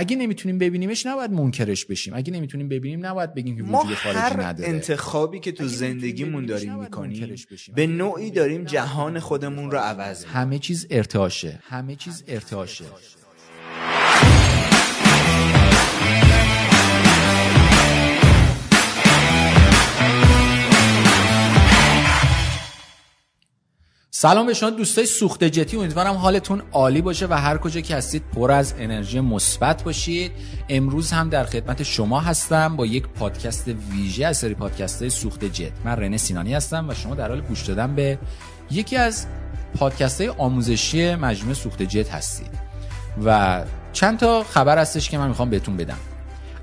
اگه نمی‌تونیم ببینیمش نباید منکرش بشیم. اگه نمی‌تونیم ببینیم نباید بگیم که وجود خارجی هر نداره. انتخابی که تو زندگیمون داریم می‌کنیم. به نوعی داریم جهان خودمون رو عوض همه چیز ارتعاشه. همه چیز ارتعاشه. سلام به شما دوستای سوخت جتی. امیدوارم حالتون عالی باشه و هر کجا که هستید پر از انرژی مثبت باشید. امروز هم در خدمت شما هستم با یک پادکست ویژه از سری پادکست های سوخت جت. من رنه سینانی هستم و شما در حال گوش دادن به یکی از پادکست های آموزشی مجموعه سوخت جت هستید. و چند تا خبر هستش که من می‌خوام بهتون بدم.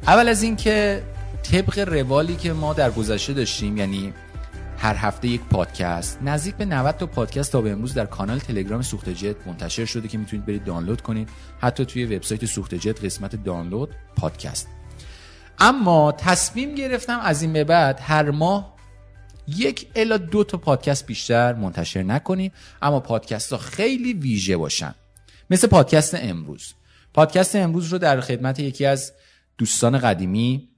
اول از اینکه طبق روالی که ما در گذشته داشتیم یعنی هر هفته یک پادکست. نزدیک به 90 تا پادکست تا به امروز در کانال تلگرام سوخت جت منتشر شده که می‌تونید برید دانلود کنید. حتی توی وبسایت سوخت جت قسمت دانلود پادکست. اما تصمیم گرفتم از این به بعد هر ماه یک الا دو تا پادکست بیشتر منتشر نکنیم. اما پادکست ها خیلی ویژه باشن. مثل پادکست امروز. پادکست امروز رو در خدمت یکی از دوستان قدیمی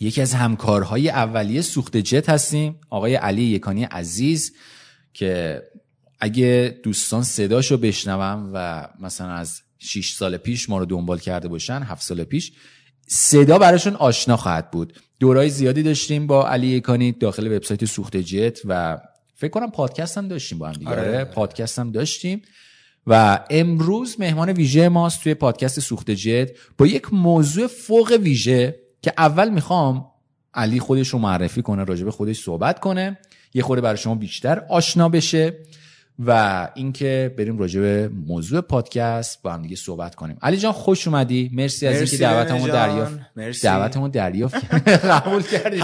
یکی از همکارهای اولیه سوخت جت هستیم آقای علی یکانی عزیز که اگه دوستان صداشو بشنوم و مثلا از 6 سال پیش ما رو دنبال کرده باشن 7 سال پیش صدا براشون آشنا خواهد بود دورای زیادی داشتیم با علی یکانی داخل وبسایت سوخت جت و فکر کنم پادکست هم داشتیم با هم دیگه آره. آره. پادکست هم داشتیم و امروز مهمان ویژه ماست توی پادکست سوخت جت با یک موضوع فوق ویژه که اول می‌خوام علی خودش رو معرفی کنه راجع به خودش صحبت کنه یه خورده برای شما بیشتر آشنا بشه و اینکه بریم راجع به موضوع پادکست با هم دیگه صحبت کنیم علی جان خوش اومدی مرسی از اینکه مرسی دعوتمو رنه دریافت جان. مرسی. دعوتمو دریافت قبول کردی.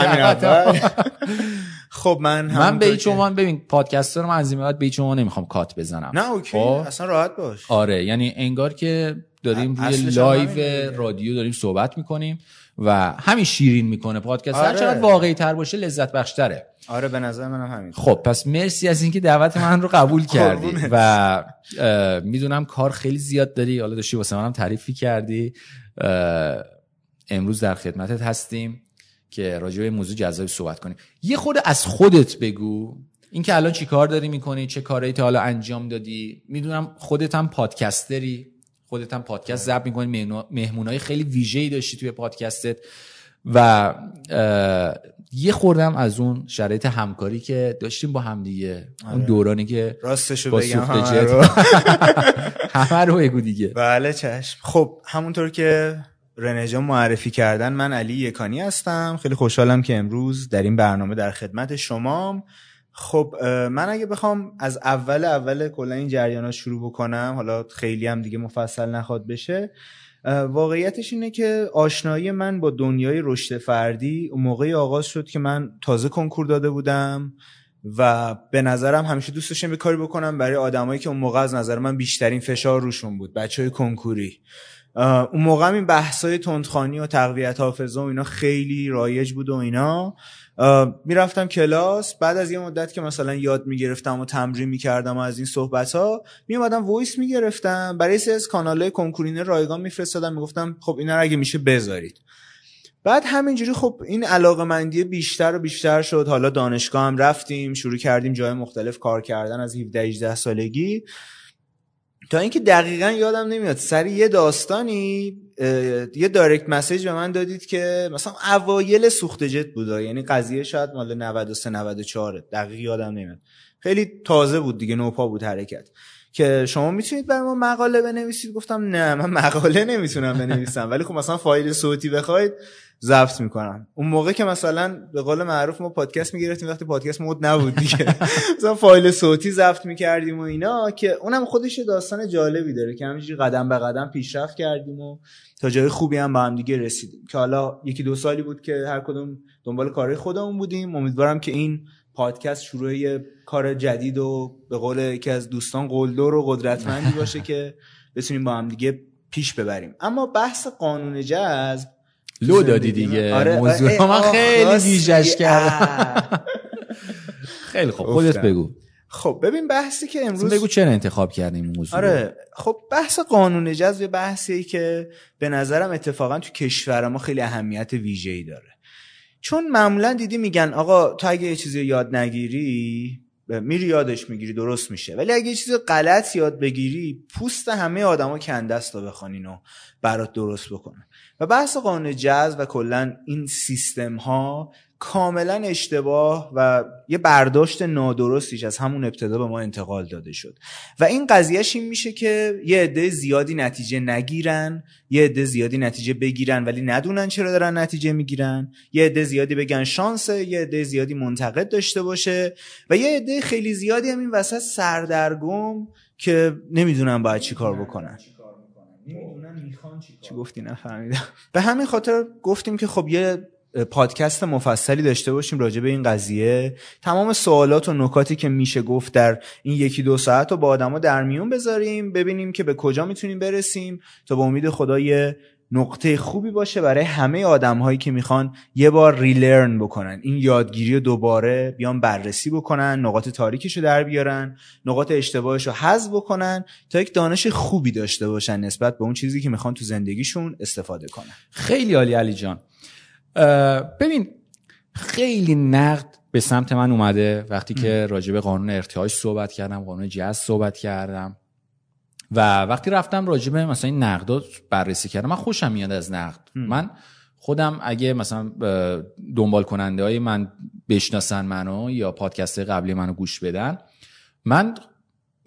خب من من به هیچ عنوان ببین پادکست رو من از این بعد به هیچ عنوان نمی‌خوام cut بزنم نه OK خب؟ اصلا راحت باش آره یعنی انگار که داریم روی live. رادیو داریم صحبت می‌کنیم و همین شیرین می‌کنه پادکست. هر آره. چقدر واقعی تر باشه لذت بخشتره. آره به نظر منم همین خب پس مرسی از اینکه دعوت من رو قبول کردی قربونت. و می‌دونم کار خیلی زیاد داری. حالا داشتی واسه منم تعریفی کردی. امروز در خدمتت هستیم که راجع به موضوع جذابی صحبت کنیم. یه خورده از خودت بگو. اینکه الان چی کار داری می‌کنی؟ چه کارهایی تا حالا انجام دادی؟ می‌دونم خودت هم پادکستری. خودت هم پادکست ضبط می‌کنی. مهمونای خیلی ویژه‌ای داشتی توی پادکستت. و یه خوردم از اون شرایط همکاری که داشتیم با هم دیگه. اون آره. دورانی که راستشو بگم. همه. رو. همه رو بگو دیگه. بله چشم. خب همونطور که رنه جان معرفی کردن من علی یکانی هستم. خیلی خوشحالم که امروز در این برنامه در خدمت شمام. خب من اگه بخوام از اول اول کلا این جریانات شروع بکنم حالا خیلی هم دیگه مفصل نخواد بشه واقعیتش اینه که آشنایی من با دنیای رشد فردی اون موقعی آغاز شد که من تازه کنکور داده بودم و به نظرم همیشه دوست داشتم یه کاری بکنم برای آدمایی که اون موقع از نظر من بیشترین فشار روشون بود بچه های کنکوری اون موقع این بحثای تندخانی و تقویت حافظه و اینا خیلی رایج بود و اینا. می‌رفتم کلاس بعد از یه مدت که مثلا یاد می‌گرفتم و تمرین می‌کردم از این صحبت ها میومدم voice می‌گرفتم. برای سه از کانال کنکورینه رایگان میفرستادم می‌گفتم خب اینا رو اگه میشه بذارید. بعد همینجوری خب این علاقه مندی بیشتر و بیشتر شد. حالا دانشگاه هم رفتیم شروع کردیم جای مختلف کار کردن از 17 18 سالگی. تا اینکه دقیقا یادم نمیاد سر یه داستانی یه direct message به من دادید که مثلا اوایل سوخت جت بوده یعنی قضیه شاید مال 93 94 دقیق یادم نمیاد. خیلی تازه بود دیگه نوپا بود حرکت. که شما می‌تونید برای ما مقاله بنویسید. گفتم نه من مقاله نمی‌تونم بنویسم. ولی خب مثلا فایل صوتی بخواید ضبط می‌کنم. اون موقع که مثلا به قول معروف ما پادکست می‌گرفتیم وقتی پادکست مود نبود دیگه. مثلا فایل صوتی ضبط می‌کردیم و اینا که اونم خودش داستان جالبی داره که همینجوری قدم به قدم پیشرفت کردیم و تا جای خوبی هم با هم دیگه رسیدیم. که حالا یکی دو سالی بود که هر کدوم دنبال کارهای خودمون بودیم. امیدوارم که این پادکست شروع یه کار جدید و به قول یکی از دوستان قلدر و قدرتمندی باشه که بتونیم با هم دیگه پیش ببریم اما بحث قانون جذب لو دادی دیگه آره، موضوع ای، من خیلی. ویژش کردم. خیلی خوب خودت. بگو خب ببین بحثی که امروز بگو چرا انتخاب کردیم موضوع آره خب بحث قانون جذب بحثی که به نظرم اتفاقا تو کشور ما خیلی اهمیت ویژه‌ای داره چون معمولا دیدی میگن آقا تو اگه یه چیزی یاد نگیری میری یادش می‌گیری درست میشه. ولی اگه یه چیز غلط یاد بگیری پوست همه آدما کنده است تا بخوان و برات درست بکنن. و بحث قانون جذب و کلا این سیستم ها کاملا اشتباه و یه برداشت نادرستیش از همون ابتدا به ما انتقال داده شد. و این قضیهش این میشه که یه عده زیادی نتیجه نگیرن یه عده زیادی نتیجه بگیرن ولی ندونن چرا دارن نتیجه می‌گیرن. یه عده زیادی بگن شانسه یه عده زیادی منتقد داشته باشه و یه عده خیلی زیادی هم این وسط سردرگم که نمی‌دونن باید چی کار بکنن. چی گفتی؟ نفهمیدم. به همین خاطر گفتیم که خب یه پادکست مفصلی داشته باشیم راجع به این قضیه. تمام سوالات و نکاتی که میشه گفت در این یکی دو ساعت رو با آدما در میون بذاریم ببینیم که به کجا می‌تونیم برسیم تا به امید خدا یه نقطه خوبی باشه برای همه آدم هایی که می‌خوان یه بار ریلرن بکنن. این یادگیری رو دوباره بیان بررسی بکنن نقاط تاریکش رو در بیارن نقاط اشتباهش رو حذف بکنن تا یک دانش خوبی داشته باشن نسبت به اون چیزی که می‌خوان تو زندگیشون استفاده کنن. خیلی عالی علی جان. ببین خیلی نقد به سمت من اومده وقتی که راجع به قانون ارتعاش صحبت کردم قانون جز صحبت کردم. و وقتی رفتم راجع به مثلا این نقدات بررسی کردم من خوشم میاد از نقد. من خودم اگه مثلا دنبال کننده های من بشناسن منو یا پادکست قبلی منو گوش بدن من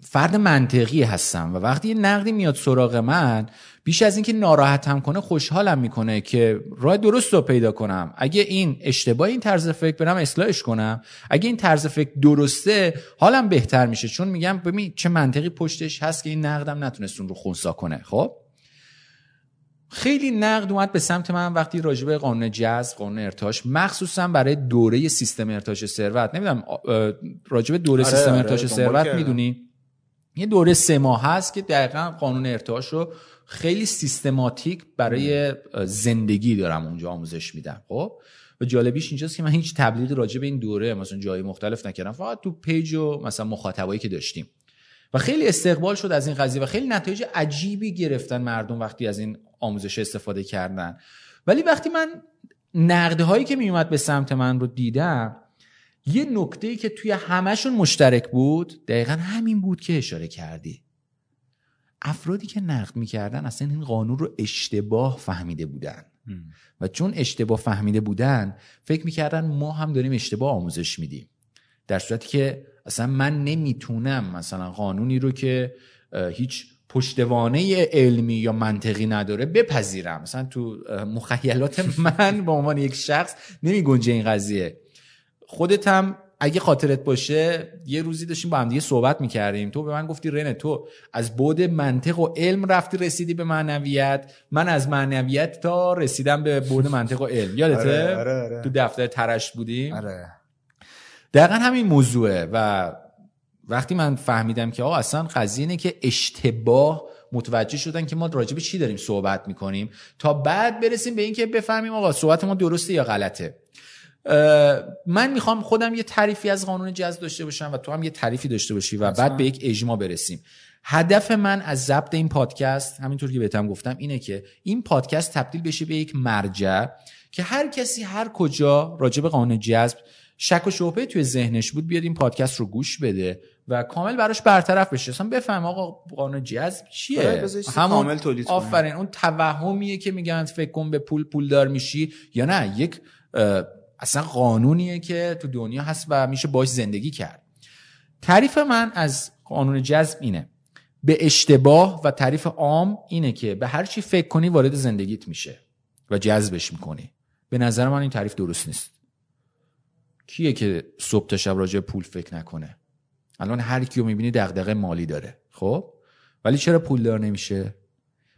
فرد منطقی هستم و وقتی یه نقدی میاد سراغ من بیش از اینکه ناراحتم کنه خوشحالم می‌کنه که راه درست رو پیدا کنم. اگه این اشتباه این طرز فکر برم اصلاحش کنم. اگه این طرز فکر درسته حالم بهتر میشه. چون میگم ببین چه منطقی پشتش هست که این نقدم نتونست اون رو خونسا کنه. خب؟ خیلی نقد اومد به سمت من وقتی راجبه قانون جذب قانون ارتاش مخصوصا برای دوره سیستم ارتاش ثروت. نمی‌دونم راجبه دوره آره سیستم آره ارتاش ثروت می‌دونی؟ یه دوره سه ماه هست که دقیقا قانون ارتعاش رو خیلی سیستماتیک برای زندگی دارم اونجا آموزش میدم خب؟ و جالبیش اینجاست که من هیچ تبلیغ راجع به این دوره مثلا جای مختلف نکردم. فقط تو پیج و مثلا مخاطبایی که داشتیم. و خیلی استقبال شد از این قضیه و خیلی نتایج عجیبی گرفتن مردم وقتی از این آموزش استفاده کردن. ولی وقتی من نقده هایی که میومد به سمت من رو دیدم یه نکته ای که توی همهشون مشترک بود دقیقا همین بود که اشاره کردی. افرادی که نقد می‌کردن اصلا این قانون رو اشتباه فهمیده بودن. و چون اشتباه فهمیده بودن فکر می‌کردن ما هم داریم اشتباه آموزش میدیم. در صورتی که اصلا من نمی‌تونم مثلا قانونی رو که هیچ پشتوانه علمی یا منطقی نداره بپذیرم. مثلا تو مخیلات من به عنوان یک شخص نمی گنجه این قضیه. خودت هم اگه خاطرت باشه یه روزی داشتیم با هم دیگه صحبت می‌کردیم. تو به من گفتی رنه تو از بود منطق و علم رفتی رسیدی به معنویت. من از معنویت تا رسیدم به بود منطق و علم. یادته؟ آره، آره، آره. تو دفتر ترش بودیم. آره. دقیقا همین موضوعه و وقتی من فهمیدم که آقا اصلا قضیه اینه که اشتباه متوجه شدن که ما راجع به چی داریم صحبت می‌کنیم تا بعد برسیم به اینکه بفهمیم آقا صحبت ما درسته یا غلطه. من می‌خوام خودم یه تعریفی از قانون جذب داشته باشم و تو هم یه تعریفی داشته باشی و بعد به یک اجماع برسیم. هدف من از ضبط این پادکست همینطور که بهتم گفتم اینه که این پادکست تبدیل بشه به یک مرجع که هر کسی هر کجا راجع به قانون جذب شک و شبهه توی ذهنش بود بیاد این پادکست رو گوش بده و کامل براش برطرف بشه. اصلا بفهم آقا قانون جذب چیه؟ آره، همون تولید آفرین اون توهمیه که میگن فکر کن به پول پولدار میشی یا نه؟ یک اصلا قانونیه که تو دنیا هست و میشه باش زندگی کرد. تعریف من از قانون جذب اینه. به اشتباه و تعریف عام اینه که به هر چی فکر کنی وارد زندگیت میشه و جذبش می‌کنی. به نظر من این تعریف درست نیست. کیه که صبح تا شب راجع پول فکر نکنه؟ الان هر کیو می‌بینی دغدغه مالی داره. خب؟ ولی چرا پولدار نمیشه؟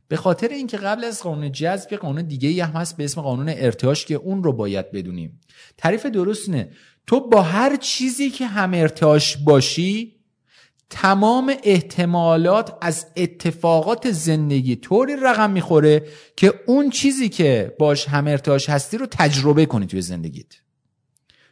به خاطر اینکه قبل از قانون جذب یه قانون دیگه ای هم هست به اسم قانون ارتعاش که اون رو باید بدونیم. تعریف درست نه تو با هر چیزی که هم ارتعاش باشی تمام احتمالات از اتفاقات زندگی طوری رقم می‌خوره که اون چیزی که باش هم ارتعاش هستی رو تجربه کنی توی زندگیت.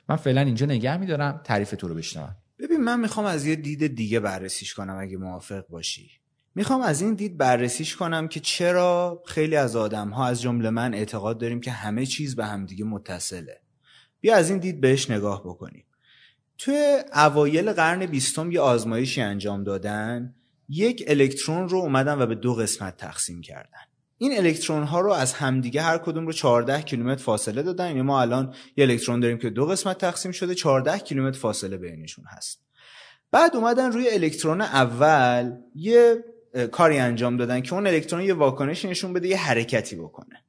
من فعلا اینجا نگه میدارم. تعریف تو رو بشنوم. ببین من می‌خوام از یه دید دیگه بررسیش کنم اگه موافق باشی. می‌خوام از این دید بررسیش کنم که چرا خیلی از آدم ها از جمله من اعتقاد داریم که همه چیز به همدیگه متصله. بیا از این دید بهش نگاه بکنیم. توی اوایل قرن بیستم یه آزمایشی انجام دادن. یک الکترون رو اومدن و به دو قسمت تقسیم کردن. این الکترون ها رو از همدیگه هر کدوم رو 14 کیلومتر فاصله دادن. یعنی ما الان یه الکترون داریم که دو قسمت تقسیم شده 14 کیلومتر فاصله بینشون هست. بعد اومدن روی الکترون اول یه کاری انجام دادن که اون الکترون یه واکنشی نشون بده یه حرکتی بکنه.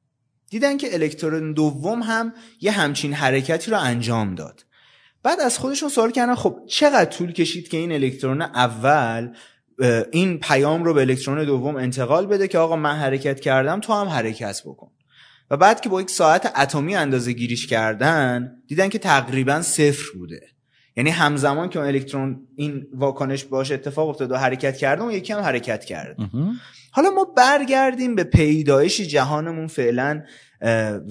دیدن که الکترون دوم هم یه همچین حرکتی رو انجام داد. بعد از خودشون سوال کردن خب چقدر طول کشید که این الکترون اول این پیام رو به الکترون دوم انتقال بده که آقا من حرکت کردم تو هم حرکت بکن. و بعد که با یک ساعت اتمی اندازه گیریش کردن دیدن که تقریبا صفر بوده. یعنی همزمان که اون الکترون این واکنش باش اتفاق افتاد و حرکت کرده اون یکی هم حرکت کرد. حالا ما برگردیم به پیدایش جهانمون فعلا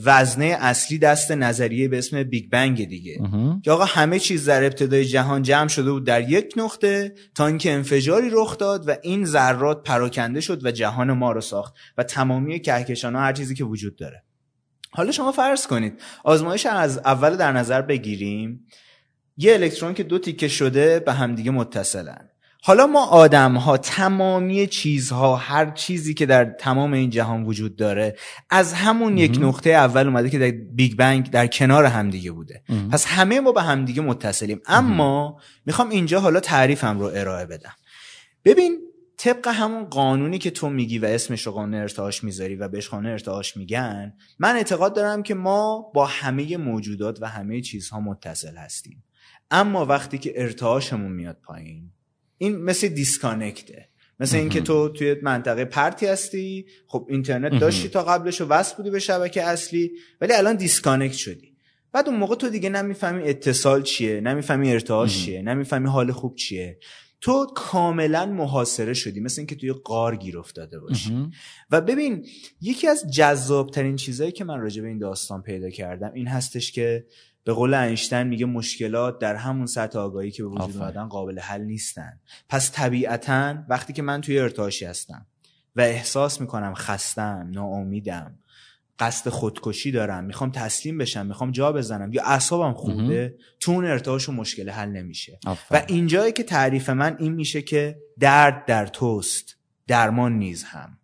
وزنه اصلی دست نظریه به اسم بیگ بنگ دیگه. که آقا همه چیز در ابتدای جهان جمع شده بود در یک نقطه تا اینکه انفجاری رخ داد و این ذرات پراکنده شد و جهان ما رو ساخت و تمامی کهکشان ها هر چیزی که وجود داره. حالا شما فرض کنید آزمایش از اول در نظر بگیریم یه الکترون که دو تیکه شده به همدیگه متصلن. حالا ما آدم ها تمامی چیزها هر چیزی که در تمام این جهان وجود داره از همون یک نقطه اول اومده که در بیگ بنگ در کنار همدیگه بوده. پس همه ما به همدیگه متصلیم. اما می‌خوام اینجا حالا تعریفم رو ارائه بدم. ببین طبق همون قانونی که تو میگی و اسمش رو قانون ارتعاش می‌ذاری و بهش قانون ارتعاش میگن من اعتقاد دارم که ما با همه موجودات و همه چیزها متصل هستیم. اما وقتی که ارتعاشمون میاد پایین این مثل disconnect ه. مثل اینکه تو توی منطقه پرتی هستی خب اینترنت داشتی تا قبلش و وصل بودی به شبکه اصلی ولی الان disconnect شدی. بعد اون موقع تو دیگه نمی‌فهمی اتصال چیه نمی‌فهمی ارتعاش چیه نمی‌فهمی حال خوب چیه. تو کاملا محاصره شدی مثل اینکه توی غار گیر افتاده باشی. و ببین یکی از جذابترین چیزهایی که من راجع به این داستان پیدا کردم این هستش که به قول اینشتین میگه مشکلات در همون سطح آگاهی که به وجود اومدن قابل حل نیستن. پس طبیعتا وقتی که من توی ارتعاشی هستم و احساس می‌کنم خستم ناامیدم قصد خودکشی دارم می‌خوام تسلیم بشم می‌خوام جا بزنم یا اعصابم خوبه تو اون ارتعاش مشکل حل نمیشه. و اینجایی که تعریف من این میشه که درد در توست درمان نیز هم.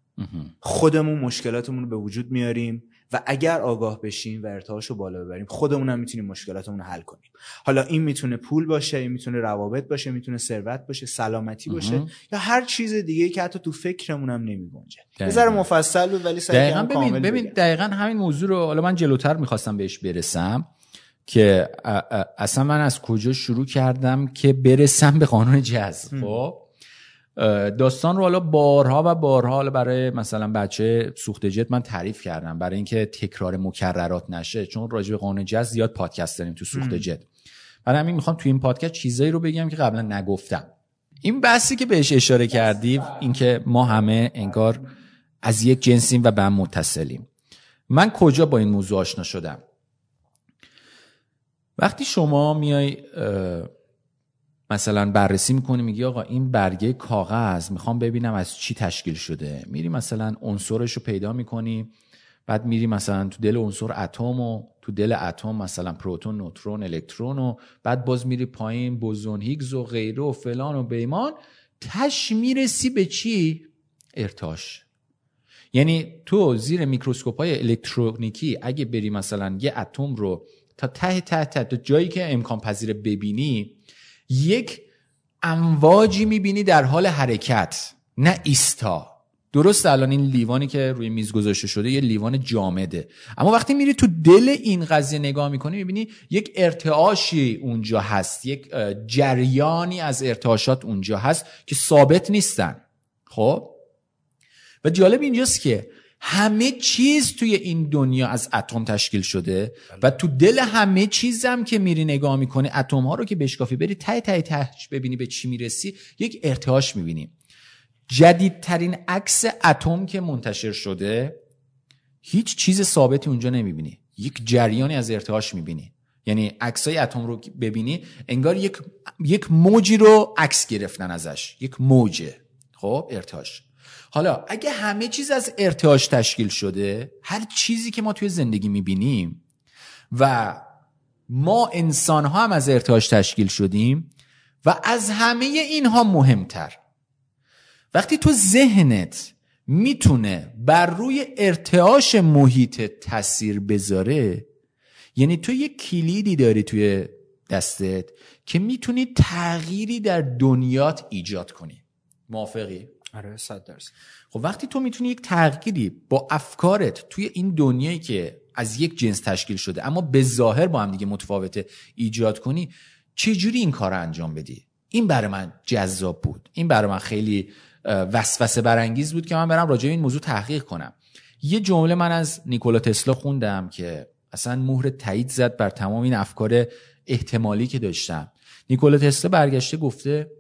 خودمون مشکلاتمون رو به وجود میاریم. و اگر آگاه بشیم و ارتعاش رو بالا ببریم خودمون هم می‌تونیم مشکلاتمون رو حل کنیم. حالا این می‌تونه پول باشه این می‌تونه روابط باشه می‌تونه ثروت باشه سلامتی باشه یا هر چیز دیگه که حتی تو فکرمون هم نمیگنجه. یه ذره مفصل بود ولی دقیقاً. ببین ببین دقیقاً همین موضوع رو حالا من جلوتر می‌خواستم بهش برسم که اصلا من از کجا شروع کردم که برسم به قانون جذب خب؟ داستان رو حالا بارها و بارها حالا برای مثلا بچه سوخت جت من تعریف کردم برای اینکه تکرار مکررات نشه چون راجع به قانون جز زیاد پادکست داریم تو سوخت جت. برای همین می‌خوام تو این پادکست چیزایی رو بگم که قبلا نگفتم. این بحثی که بهش اشاره کردی اینکه ما همه انگار از یک جنسیم و به هم متصلیم. من کجا با این موضوع آشنا شدم؟ وقتی شما میای مثلا بررسی می‌کنی میگی آقا این برگه کاغذ می‌خوام ببینم از چی تشکیل شده. میری مثلا عنصرش رو پیدا می‌کنی بعد میری مثلا تو دل عنصر اتم و تو دل اتم مثلا پروتون نوترون الکترون و بعد باز میری پایین بوزون هیگز و غیره و فلان و بیمان. تش می‌رسی به چی؟ ارتاش یعنی تو زیر میکروسکوپ های الکترونیکی اگه بری مثلا یه اتم رو تا ته ته ته جایی که امکان پذیر ببینی یک امواجی می‌بینی در حال حرکت نه ایستا. درست الان این لیوانی که روی میز گذاشته شده یه لیوان جامده. اما وقتی میری تو دل این قضیه نگاه می‌کنی می‌بینی یک ارتعاشی اونجا هست یک جریانی از ارتعاشات اونجا هست که ثابت نیستن. خب؟ و جالب اینجاست که همه چیز توی این دنیا از اتم تشکیل شده و تو دل همه چیزم که میری نگاه می‌کنی اتم ها رو که بشکافی بری تای تای تهش ببینی به چی می‌رسی یک ارتعاش می‌بینی. جدیدترین عکس اتم که منتشر شده هیچ چیز ثابتی اونجا نمی‌بینی. یک جریانی از ارتعاش می‌بینی. یعنی عکسای اتم رو ببینی انگار یک یک موجی رو عکس گرفتن ازش. یک موجه. خب ارتعاش. حالا اگه همه چیز از ارتعاش تشکیل شده هر چیزی که ما توی زندگی می‌بینیم و ما انسان ها هم از ارتعاش تشکیل شدیم و از همه اینها مهمتر وقتی تو ذهنت می‌تونه بر روی ارتعاش محیط تاثیر بذاره یعنی تو یه کلیدی داری توی دستت که می‌تونی تغییری در دنیات ایجاد کنی موافقی؟ آره صد خب وقتی تو می‌تونی یک تغییری با افکارت توی این دنیایی که از یک جنس تشکیل شده اما به ظاهر با هم دیگه متفاوته ایجاد کنی چجوری این کار انجام بدی؟ این برای من جذاب بود. این برای من خیلی وسوسه برانگیز بود که من برم راجع این موضوع تحقیق کنم. یه جمله من از نیکولا تسلا خوندم که اصلا مهر تایید زد بر تمام این افکار احتمالی که داشتم. نیکولا تسلا برگشته گفته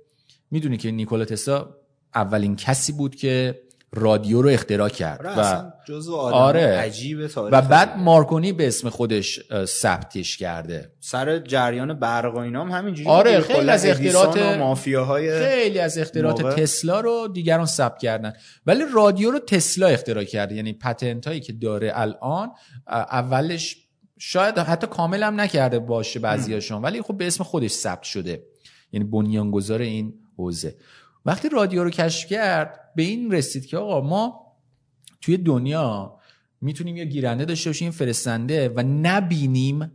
می‌دونی که نیکولا تسلا اولین کسی بود که رادیو رو اختراع کرد آره و آره. عجیبه و بعد مارکونی به اسم خودش ثبتش کرده. سر جریان برق و اینام همینجوری آره خیلی از اختراعات مافیاهای خیلی از اختراعات تسلا رو دیگران ثبت کردن. ولی رادیو رو تسلا اختراع کرده یعنی پتنت هایی که داره الان اولش شاید حتی کامل هم نکرده باشه بعضیاشون. ولی خب به اسم خودش ثبت شده. یعنی بنیانگذار این حوزه. وقتی رادیو رو کشف کرد به این رسید که آقا ما توی دنیا می‌تونیم یه گیرنده داشته باشیم فرستنده و نبینیم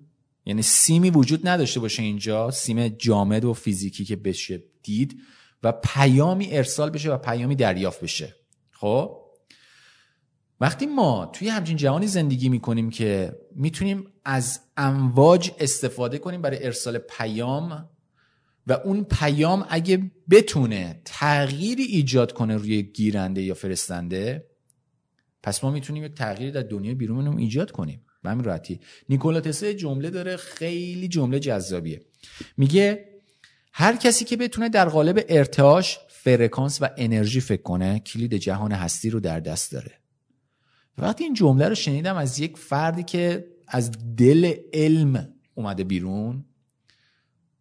یعنی سیمی وجود نداشته باشه اینجا سیم جامد و فیزیکی که بشه دید و پیامی ارسال بشه و پیامی دریافت بشه. خب؟ وقتی ما توی همچین جهانی زندگی می‌کنیم که می‌تونیم از امواج استفاده کنیم برای ارسال پیام و اون پیام اگه بتونه تغییری ایجاد کنه روی گیرنده یا فرستنده پس ما می‌تونیم یک تغییری در دنیا بیرونمون ایجاد کنیم. به همین راحتی. نیکولا تسلا جمله داره خیلی جمله جذابیه. میگه هر کسی که بتونه در قالب ارتعاش فرکانس و انرژی فکر کنه کلید جهان هستی رو در دست داره. وقتی این جمله رو شنیدم از یک فردی که از دل علم اومده بیرون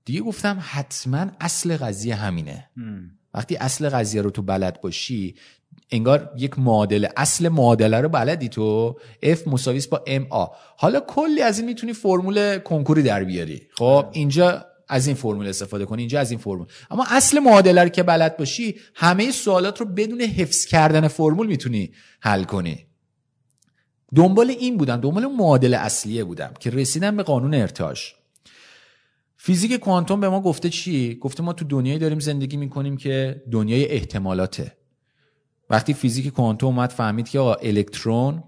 دیگه گفتم حتما اصل قضیه همینه. وقتی اصل قضیه رو تو بلد باشی انگار یک معادله اصل معادله رو بلدی تو. F مساویس با MA حالا کلی از این می‌تونی فرمول کنکوری در بیاری. خب اینجا از این فرمول استفاده کنی اینجا از این فرمول. اما اصل معادله رو که بلد باشی همه سوالات رو بدون حفظ کردن فرمول می‌تونی حل کنی. دنبال این بودم دنبال معادله اصلیه بودم که رسیدم به قانون ارتاش فیزیک کوانتوم به ما گفته چی؟ گفته ما تو دنیایی داریم زندگی می‌کنیم که دنیای احتمالاته. وقتی فیزیک کوانتوم اومد فهمید که آقا الکترون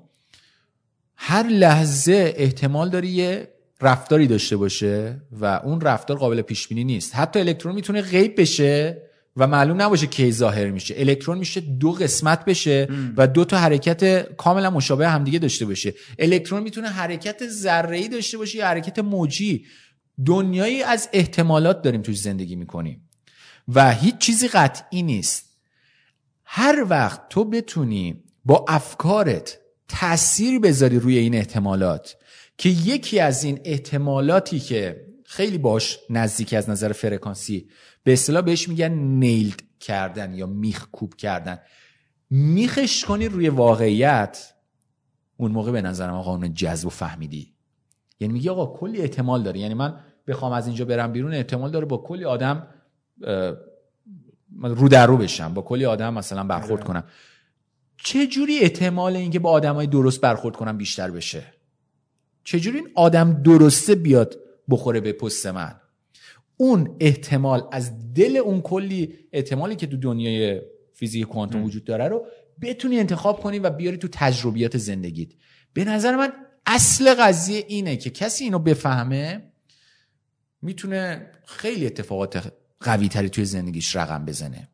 هر لحظه احتمال داره یه رفتاری داشته باشه و اون رفتار قابل پیش بینی نیست. حتی الکترون می‌تونه غیب بشه و معلوم نباشه کی ظاهر میشه. الکترون میشه دو قسمت بشه و دو تا حرکت کاملا مشابه همدیگه داشته باشه. الکترون می‌تونه حرکت ذره داشته باشه یا حرکت موجی. دنیایی از احتمالات داریم توش زندگی می‌کنیم. و هیچ چیزی قطعی نیست. هر وقت تو بتونی با افکارت تاثیر بذاری روی این احتمالات که یکی از این احتمالاتی که خیلی باش نزدیک از نظر فرکانسی به اصطلاح بهش میگن نیلد کردن یا میخ کوب کردن. میخش کنی روی واقعیت. اون موقع به نظرم قانون جذب و فهمیدی. یعنی میگه آقا کلی احتمال داره. یعنی من بخوام از اینجا برم بیرون احتمال داره با کلی آدم رو در رو بشم با کلی آدم مثلا برخورد آره. کنم. چه جوری احتمال اینکه با آدمای درست برخورد کنم بیشتر بشه؟ چه جوری این آدم درسته بیاد بخوره به پست من؟ اون احتمال از دل اون کلی احتمالی که تو دنیای فیزیک کوانتوم وجود داره رو بتونی انتخاب کنی و بیاری تو تجربیات زندگیت. به نظر من اصل قضیه اینه که کسی اینو بفهمه می‌تونه خیلی اتفاقات قوی تری توی زندگیش رقم بزنه.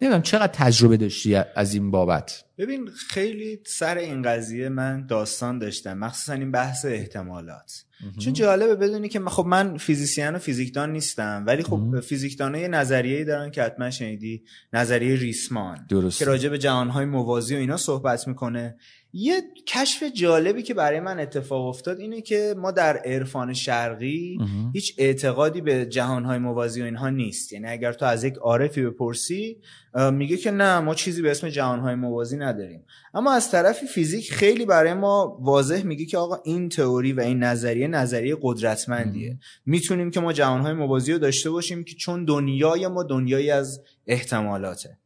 نمی‌دونم چقدر تجربه داشتی از این بابت؟ ببین خیلی سر این قضیه من داستان داشتم مخصوصا این بحث احتمالات. چون جالبه بدونی که خب من فیزیسیان و فیزیکدان نیستم ولی خب فیزیکدان یه نظریه‌ای دارن که حتما شنیدی نظریه ریسمان. درست. که راجع به جهانهای موازی و اینا صحبت می‌کنه. یه کشف جالبی که برای من اتفاق افتاد اینه که ما در عرفان شرقی هیچ اعتقادی به جهانهای موازی و اینها نیست. یعنی اگر تو از یک عارفی بپرسی میگه که نه ما چیزی به اسم جهانهای موازی نداریم. اما از طرفی فیزیک خیلی برای ما واضح میگه که آقا این تئوری و این نظریه نظریه قدرتمندیه. می‌تونیم که ما جهانهای موازی رو داشته باشیم که چون دنیای ما دنیایی از احتمالاته.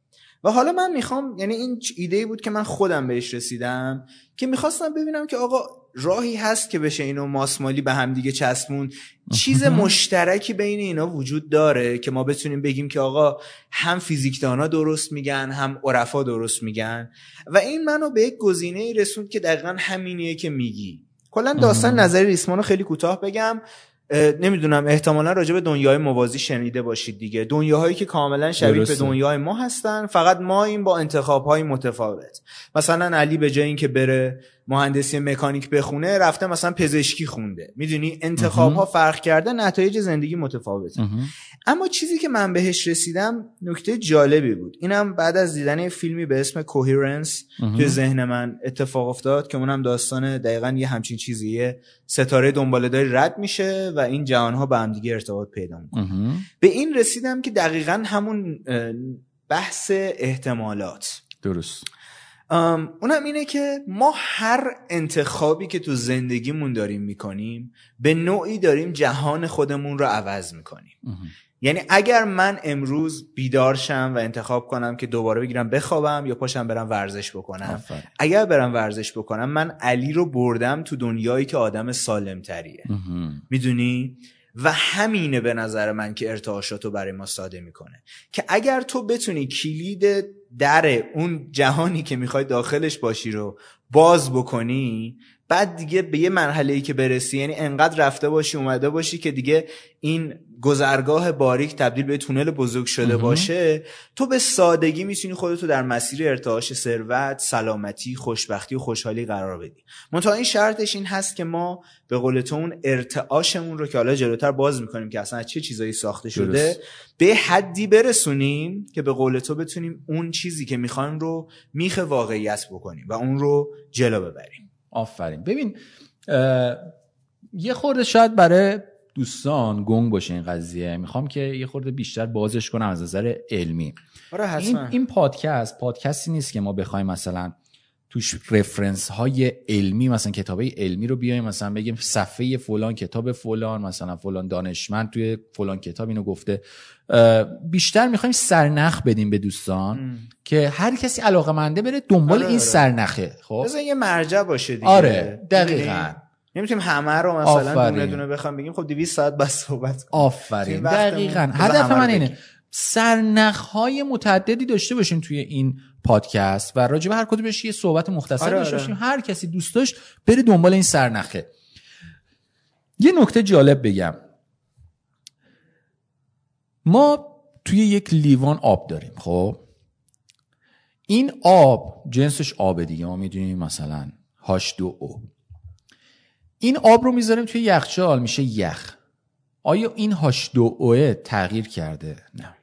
و حالا من می‌خوام یعنی این ایده ای بود که من خودم بهش رسیدم که می‌خواستم ببینم که آقا راهی هست که بشه اینو ماسمالی به هم دیگه چسبون. چیز مشترکی بین اینا وجود داره که ما بتونیم بگیم که آقا هم فیزیکدانا درست میگن هم عرفا درست میگن. و این منو به یک گزینه رسوند که دقیقا همینیه که میگی. کلا داستان نظری ریسمانو خیلی کوتاه بگم. نمی‌دونم احتمالا راجع به دنیای موازی شنیده باشید دیگه. دنیاهایی که کاملا شبیه به دنیای ما هستن فقط ما این با انتخاب های متفاوت. مثلا علی به جای اینکه بره مهندسی مکانیک بخونه رفته مثلا پزشکی خونده. می‌دونی؟ انتخاب ها فرق کرده نتایج زندگی متفاوته. اما چیزی که من بهش رسیدم نکته جالبی بود. اینم بعد از دیدن فیلمی به اسم کوهیرنس که ذهن من اتفاق افتاد که اونم داستان دقیقا یه همچین چیزیه. ستاره دنباله داری رد میشه و این جهان ها به هم دیگه ارتباط پیدا می‌کنه به این رسیدم که دقیقا همون بحث احتمالات. درست. اونم اینه که ما هر انتخابی که تو زندگیمون داریم می‌کنیم به نوعی داریم جهان خودمون رو عوض می‌کنیم. یعنی اگر من امروز بیدار شم و انتخاب کنم که دوباره بگیرم بخوابم یا پاشم برم ورزش بکنم اگر برم ورزش بکنم من علی رو بردم تو دنیایی که آدم سالم تریه می‌دونی؟ و همینه به نظر من که ارتعاشات رو برای ما ساده می‌کنه. که اگر تو بتونی کلید در اون جهانی که می‌خوای داخلش باشی رو باز بکنی بعد دیگه به یه مرحله ای که برسی یعنی انقدر رفته باشی اومده باشی که دیگه این گذرگاه باریک تبدیل به تونل بزرگ شده باشه تو به سادگی می‌تونی خودتو در مسیر ارتعاش ثروت سلامتی خوشبختی و خوشحالی قرار بدی. منتها این شرطش این هست که ما به قول تو اون ارتعاشمون رو که حالا جلوتر باز می‌کنیم که اصلا چه چیزایی ساخته شده به حدی برسونیم که به قول تو بتونیم اون چیزی که می‌خوایم رو میخ واقعیت بکنیم و اون رو جلو ببریم. آفرین. ببین یه خورده شاید برای دوستان گنگ باشه این قضیه. می‌خوام که یه خورده بیشتر بازش کنم از نظر علمی. آره این, این پادکست پادکستی نیست که ما بخوایم مثلا توش رفرنس های علمی مثلا کتاب های علمی رو بیایم مثلا بگیم صفحه فلان کتاب فلان مثلا فلان دانشمند توی فلان کتاب اینو گفته. بیشتر می‌خوایم سرنخ بدیم به دوستان ام. که هر کسی علاقه منده بره دنبال آره این آره. سرنخه خب؟ یه مرجع باشه دیگه. آره دقیقاً. نمی‌تونیم همه رو مثلا دونه دونه بخوام بگیم. خب 200 ساعت بس صحبت کنیم. آفرین. دقیقاً. هدف من اینه. سرنخ های متعددی داشته باشیم توی این پادکست و راجع به هر کدومش یه صحبت مختصر آره داشته آره. هر کسی دوست داشت بره دنبال این سرنخه. یه نکته جالب بگم. ما توی یک لیوان آب داریم خب؟ این آب جنسش آب دیگه ما می‌دونیم مثلا هاش دو او این آب رو می‌ذاریم توی یخچال میشه یخ. آیا این هاش دو اوه تغییر کرده؟ نه.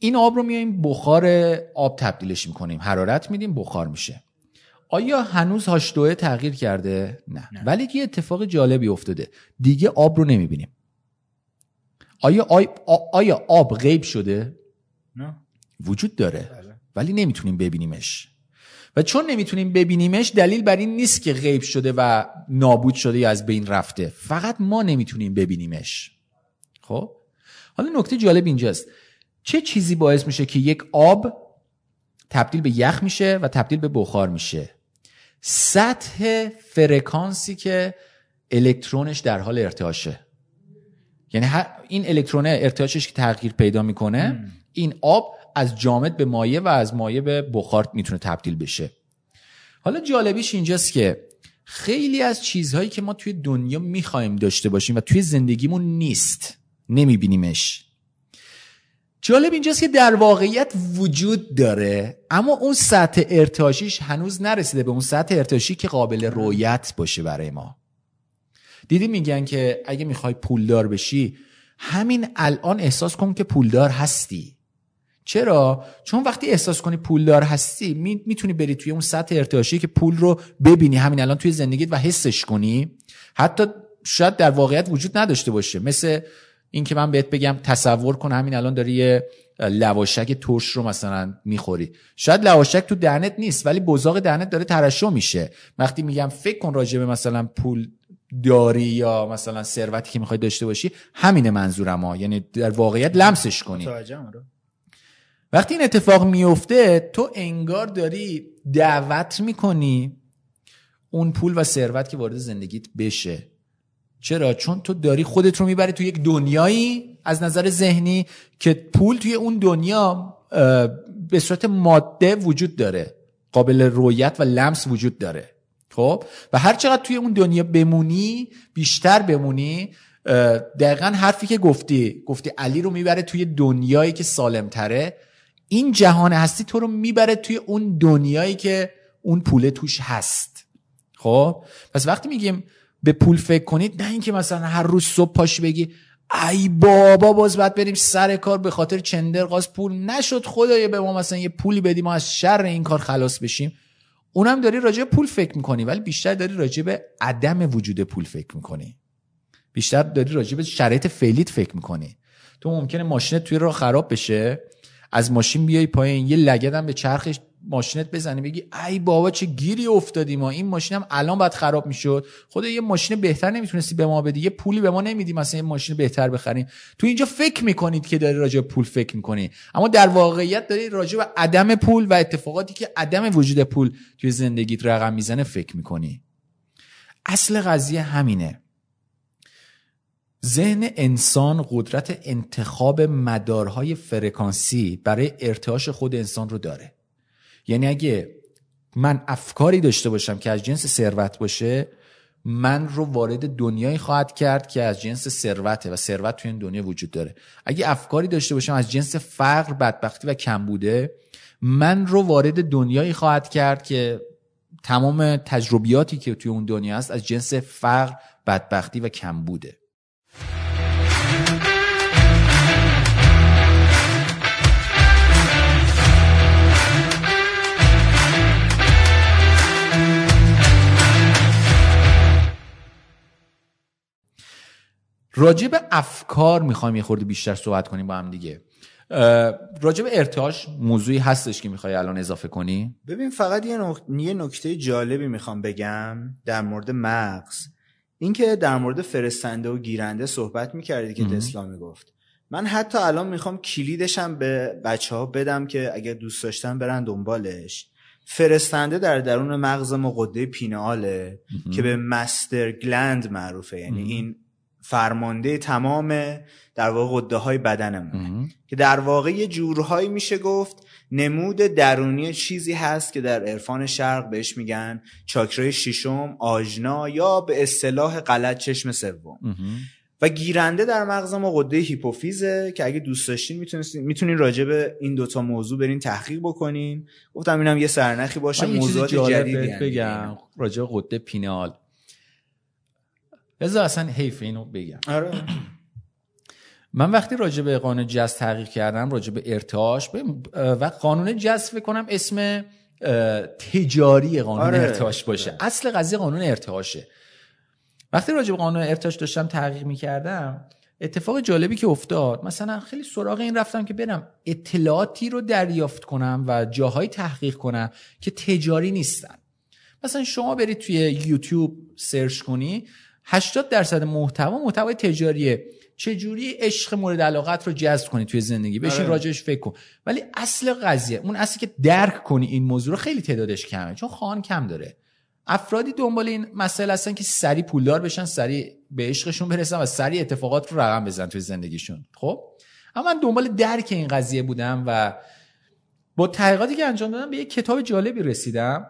این آب رو میایم بخار آب تبدیلش می‌کنیم. حرارت میدیم بخار میشه. آیا هنوز هاش دوه تغییر کرده؟ نه. نه. ولی یه اتفاق جالبی افتاده. دیگه آب رو نمی‌بینیم. آیا, آیا آب غیب شده؟ نه. وجود داره. بله. ولی نمی‌تونیم ببینیمش. و چون نمی‌تونیم ببینیمش دلیل بر این نیست که غیب شده و نابود شده یا از بین رفته. فقط ما نمی‌تونیم ببینیمش. خب؟ حالا نکته جالب اینجاست. چه چیزی باعث میشه که یک آب تبدیل به یخ میشه و تبدیل به بخار میشه؟ سطح فرکانسی که الکترونش در حال ارتعاشه. یعنی این الکترون ارتعاشش که تغییر پیدا می‌کنه این آب از جامد به مایع و از مایع به بخار می‌تونه تبدیل بشه. حالا جالبیش اینجاست که خیلی از چیزهایی که ما توی دنیا می‌خوایم داشته باشیم و توی زندگیمون نیست نمیبینیمش. جالب اینجاست که در واقعیت وجود داره اما اون سطح ارتعاشیش هنوز نرسیده به اون سطح ارتعاشی که قابل رویت باشه برای ما. دیدی میگن که اگه می‌خوای پولدار بشی همین الان احساس کن که پولدار هستی. چرا؟ چون وقتی احساس کنی پولدار هستی می‌تونی بری توی اون سطح ارتعاشی که پول رو ببینی. همین الان توی زندگیت و حسش کنی. حتی شاید در واقعیت وجود نداشته باشه. مثل این که من بهت بگم تصور کن همین الان داری یه لواشک ترش رو مثلا می‌خوری. شاید لواشک تو دهنت نیست ولی بزاق دهنت داره ترشح میشه. وقتی میگم فکر کن راجع به مثلا پول داری یا مثلا ثروتی که می‌خوای داشته باشی همین منظورم ها. یعنی در واقعیت لمسش کنی. وقتی این اتفاق میفته تو انگار داری دعوت می‌کنی اون پول و ثروت که وارد زندگیت بشه. چرا؟ چون تو داری خودت رو می‌بری تو یک دنیایی از نظر ذهنی که پول توی اون دنیا به صورت ماده وجود داره. قابل رویت و لمس وجود داره. خب؟ و هر چقدر توی اون دنیا بمونی بیشتر بمونی دقیقا حرفی که گفتی گفتی علی رو می‌بره توی دنیایی که سالمتره. این جهان هستی تو رو می‌بره توی اون دنیایی که اون پول توش هست. خب؟ پس وقتی میگیم به پول فکر کنید نه اینکه مثلا هر روز صبح پاش بگی ای بابا باز باید بریم سر کار به خاطر چندر قاز پول. نشد خدایا به ما مثلا یه پولی بدیم ما از شر این کار خلاص بشیم. اونم داری راجع پول فکر می‌کنی ولی بیشتر داری راجع به عدم وجود پول فکر می‌کنی. بیشتر داری راجع به شرایط فعلیت فکر می‌کنی. تو ممکنه ماشینت توی راه خراب بشه از ماشین بیای پایین یه لگدم به چرخش ماشینت بزنی بگی ای بابا چه گیری افتادیم ما. این ماشینم الان باید خراب می‌شد. خود یه ماشین بهتر نمی‌تونستی به ما بدی یه پولی به ما نمیدی مثلا یه ماشین بهتر بخریم. تو اینجا فکر می‌کنید که داری راجع پول فکر می‌کنی. اما در واقعیت داری راجع به عدم پول و اتفاقاتی که عدم وجود پول توی زندگیت رقم می‌زنه فکر می‌کنی. اصل قضیه همینه. ذهن انسان قدرت انتخاب مدارهای فرکانسی برای ارتعاش خود انسان رو داره. یعنی اگه من افکاری داشته باشم که از جنس ثروت باشه من رو وارد دنیایی خواهد کرد که از جنس ثروته و ثروت توی این دنیا وجود داره. اگه افکاری داشته باشم از جنس فقر بدبختی و کم بوده من رو وارد دنیایی خواهد کرد که تمام تجربیاتی که توی اون دنیا هست از جنس فقر بدبختی و کم بوده راجع به افکار می‌خوایم یه خورده بیشتر صحبت کنیم با هم دیگه. راجع به ارتعاش موضوعی هستش که می‌خوای الان اضافه کنی؟ ببین فقط یه, یه نکته جالبی می‌خوام بگم در مورد مغز. اینکه در مورد فرستنده و گیرنده صحبت می‌کردی که تسلا می‌گفت. من حتی الان می‌خوام کلیدشم به بچه ها بدم که اگر دوست داشتن برن دنبالش. فرستنده در درون مغز مقده پیناله که به مستر گلند معروفه. یعنی این فرمانده تمام در واقع قده های بدنمون که در واقع یه جورهایی میشه گفت نمود درونی چیزی هست که در عرفان شرق بهش میگن چاکرای ششم آجنا یا به اصطلاح غلط چشم سوم. و گیرنده در مغز ما قده هیپوفیزه که اگه دوست داشتین می‌تونین راجع به این دوتا موضوع برین تحقیق بکنین. گفتم اینم یه سرنخی باشه موضوعات جدیدی بگم. راجع قده پینال. بذار اصلا حیف اینو بگم آره. من وقتی راجع به قانون جز تحقیق کردم راجع به ارتعاش و قانون جز فکر کنم اسم تجاری قانون آره. ارتعاش باشه آره. اصل قضیه قانون ارتعاشه وقتی راجع به قانون ارتعاش داشتم تحقیق می‌کردم اتفاق جالبی که افتاد مثلا خیلی سراغ این رفتم که برم اطلاعاتی رو دریافت کنم و جاهای تحقیق کنم که تجاری نیستن مثلا شما برید توی یوتیوب سرچ کنی 80 درصد محتوا محتوای تجاریه. چجوری عشق مورد علاقت رو جذب کنی توی زندگی؟ بشین آره. راجعش فکر کن. ولی اصل قضیه اون اصلی که درک کنی این موضوع رو خیلی تعدادش کمه چون خان کم داره. افرادی دنبال این مسئله هستن که سری پولدار بشن سری به عشقشون برسن و سری اتفاقات رو رقم بزن توی زندگیشون. خب؟ اما من دنبال درک این قضیه بودم و با تحقیقاتی که انجام دادم به یک کتاب جالبی رسیدم.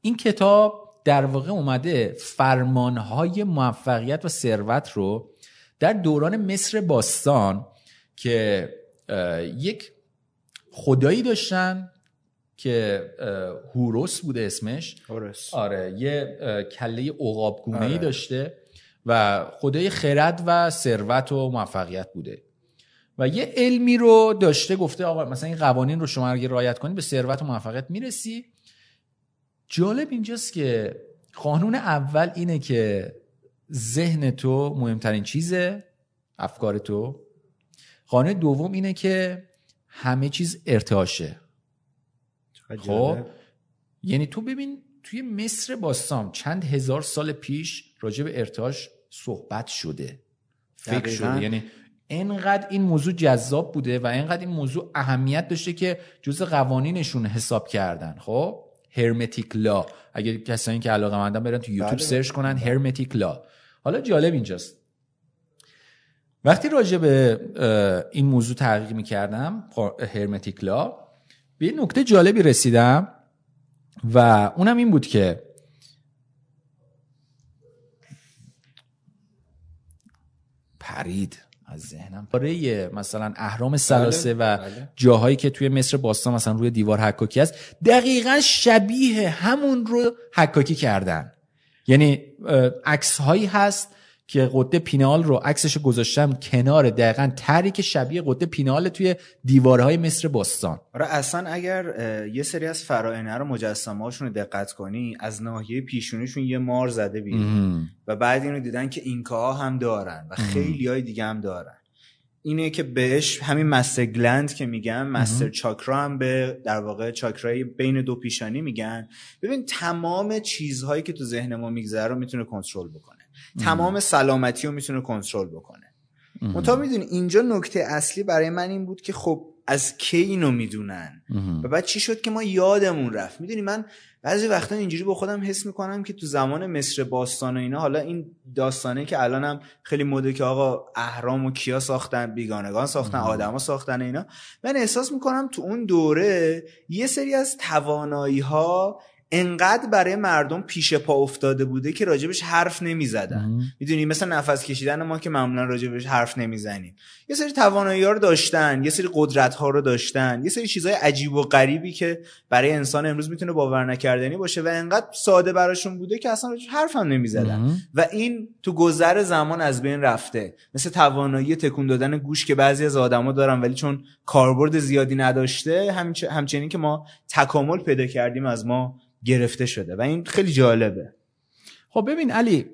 این کتاب در واقع اومده فرمانهای موفقیت و ثروت رو در دوران مصر باستان که یک خدایی داشتن که هوروس بوده اسمش هورس. آره یه کله عقابگونه ای آره. داشته و خدای خرد و ثروت و موفقیت بوده و یه علمی رو داشته گفته آقا مثلا این قوانین رو شما اگه رعایت کنید به ثروت و موفقیت می‌رسی جالب اینجاست که قانون اول اینه که ذهن تو مهمترین چیزه افکار تو. قانون دوم اینه که همه چیز ارتعاشه. خب؟ یعنی تو ببین توی مصر باستان چند هزار سال پیش راجع به ارتعاش صحبت شده. فکر شده. یعنی انقدر این موضوع جذاب بوده و انقدر این موضوع اهمیت داشته که جز قوانینشون حساب کردن. خب؟ هرمتیک لا اگه کسایی که علاقه مندن برن تو یوتیوب بله. سرچ کنن هرمتیک لا حالا جالب اینجاست. وقتی راجع به این موضوع تحقیق می‌کردم هرمتیک لا به یه نکته جالبی رسیدم و اونم این بود که پرید. از ذهنم برای مثلا اهرام سلاسه بله، و بله. جاهایی که توی مصر باستان مثلا روی دیوار حکاکی است دقیقا شبیه همون رو حکاکی کردن یعنی عکس هایی هست که قطه پینال رو عکسش گذاشتم کنار دقیقا تری که شبیه قطه پینال توی دیوارهای مصر باستان. آره اصلا اگر یه سری از فرائنه رو مجسمه هاشون رو دقت کنی از ناحیه پیشونیشون یه مار زده بیرون. و بعد اینو دیدن که اینکاها هم دارن و خیلی های دیگه هم دارن. اینه که بهش همین مستر گلند که میگن مستر چاکرا هم به در واقع چاکرای بین دو پیشانی میگن. ببین تمام چیزهایی که تو ذهن ما میگذره رو می‌تونه کنترل بکنه. تمام سلامتی رو می‌تونه کنترل بکنه. منتها می‌دونی اینجا نکته اصلی برای من این بود که خب از کی اینو می‌دونن؟ و بعد چی شد که ما یادمون رفت؟ می‌دونی من بعضی وقتا اینجوری با خودم حس می‌کنم که تو زمان مصر باستان و اینا حالا این داستانه که الانم خیلی مده که آقا اهرام و کیا ساختن بیگانگان ساختن آدما ساختن اینا. من احساس می‌کنم تو اون دوره یه سری از توانایی ها انقدر برای مردم پیش پا افتاده بوده که راجبش حرف نمی‌زدن. می‌دونی مثل نفس کشیدن ما که معمولا راجبش حرف نمی‌زنیم. یه سری توانایی ها رو داشتن یه سری قدرت ها رو داشتن یه سری چیزهای عجیب و غریبی که برای انسان امروز می‌تونه باور نکردنی باشه و انقدر ساده براشون بوده که اصلا حرف هم نمی‌زدن. و این تو گذر زمان از بین رفته. مثل توانایی تکون دادن گوش که بعضی از آدما دارن ولی چون کاربرد زیادی نداشته همچنین که ما تکامل پیدا کردیم از ما گرفته شده و این خیلی جالبه. خب ببین علی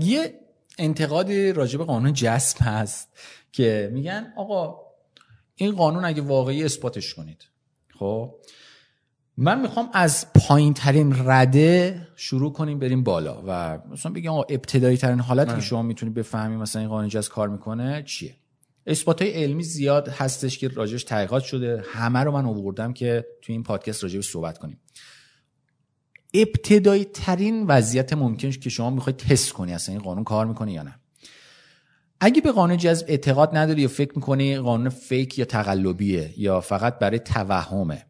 یه انتقادی راجع به قانون جذب هست که میگن آقا این قانون اگه واقعی اثباتش کنید. خب؟ من می‌خوام از پایین ترین رده شروع کنیم بریم بالا و مثلا بگیم آقا ابتدایی ترین حالتی که شما می‌تونید بفهمید مثلا این قانون جذب کار می‌کنه چیه. اثبات های علمی زیاد هستش که راجش تحقیقات شده. همه رو من آوردم که تو این پادکست راجبش صحبت کنیم. ابتدایی ترین وضعیت ممکن که شما می‌خواید تست کنی اصلا این قانون کار می‌کنه یا نه. اگه به قانون جذب اعتقاد نداری یا فکر می‌کنی قانون فیک یا تقلبیه یا فقط برای توهمه.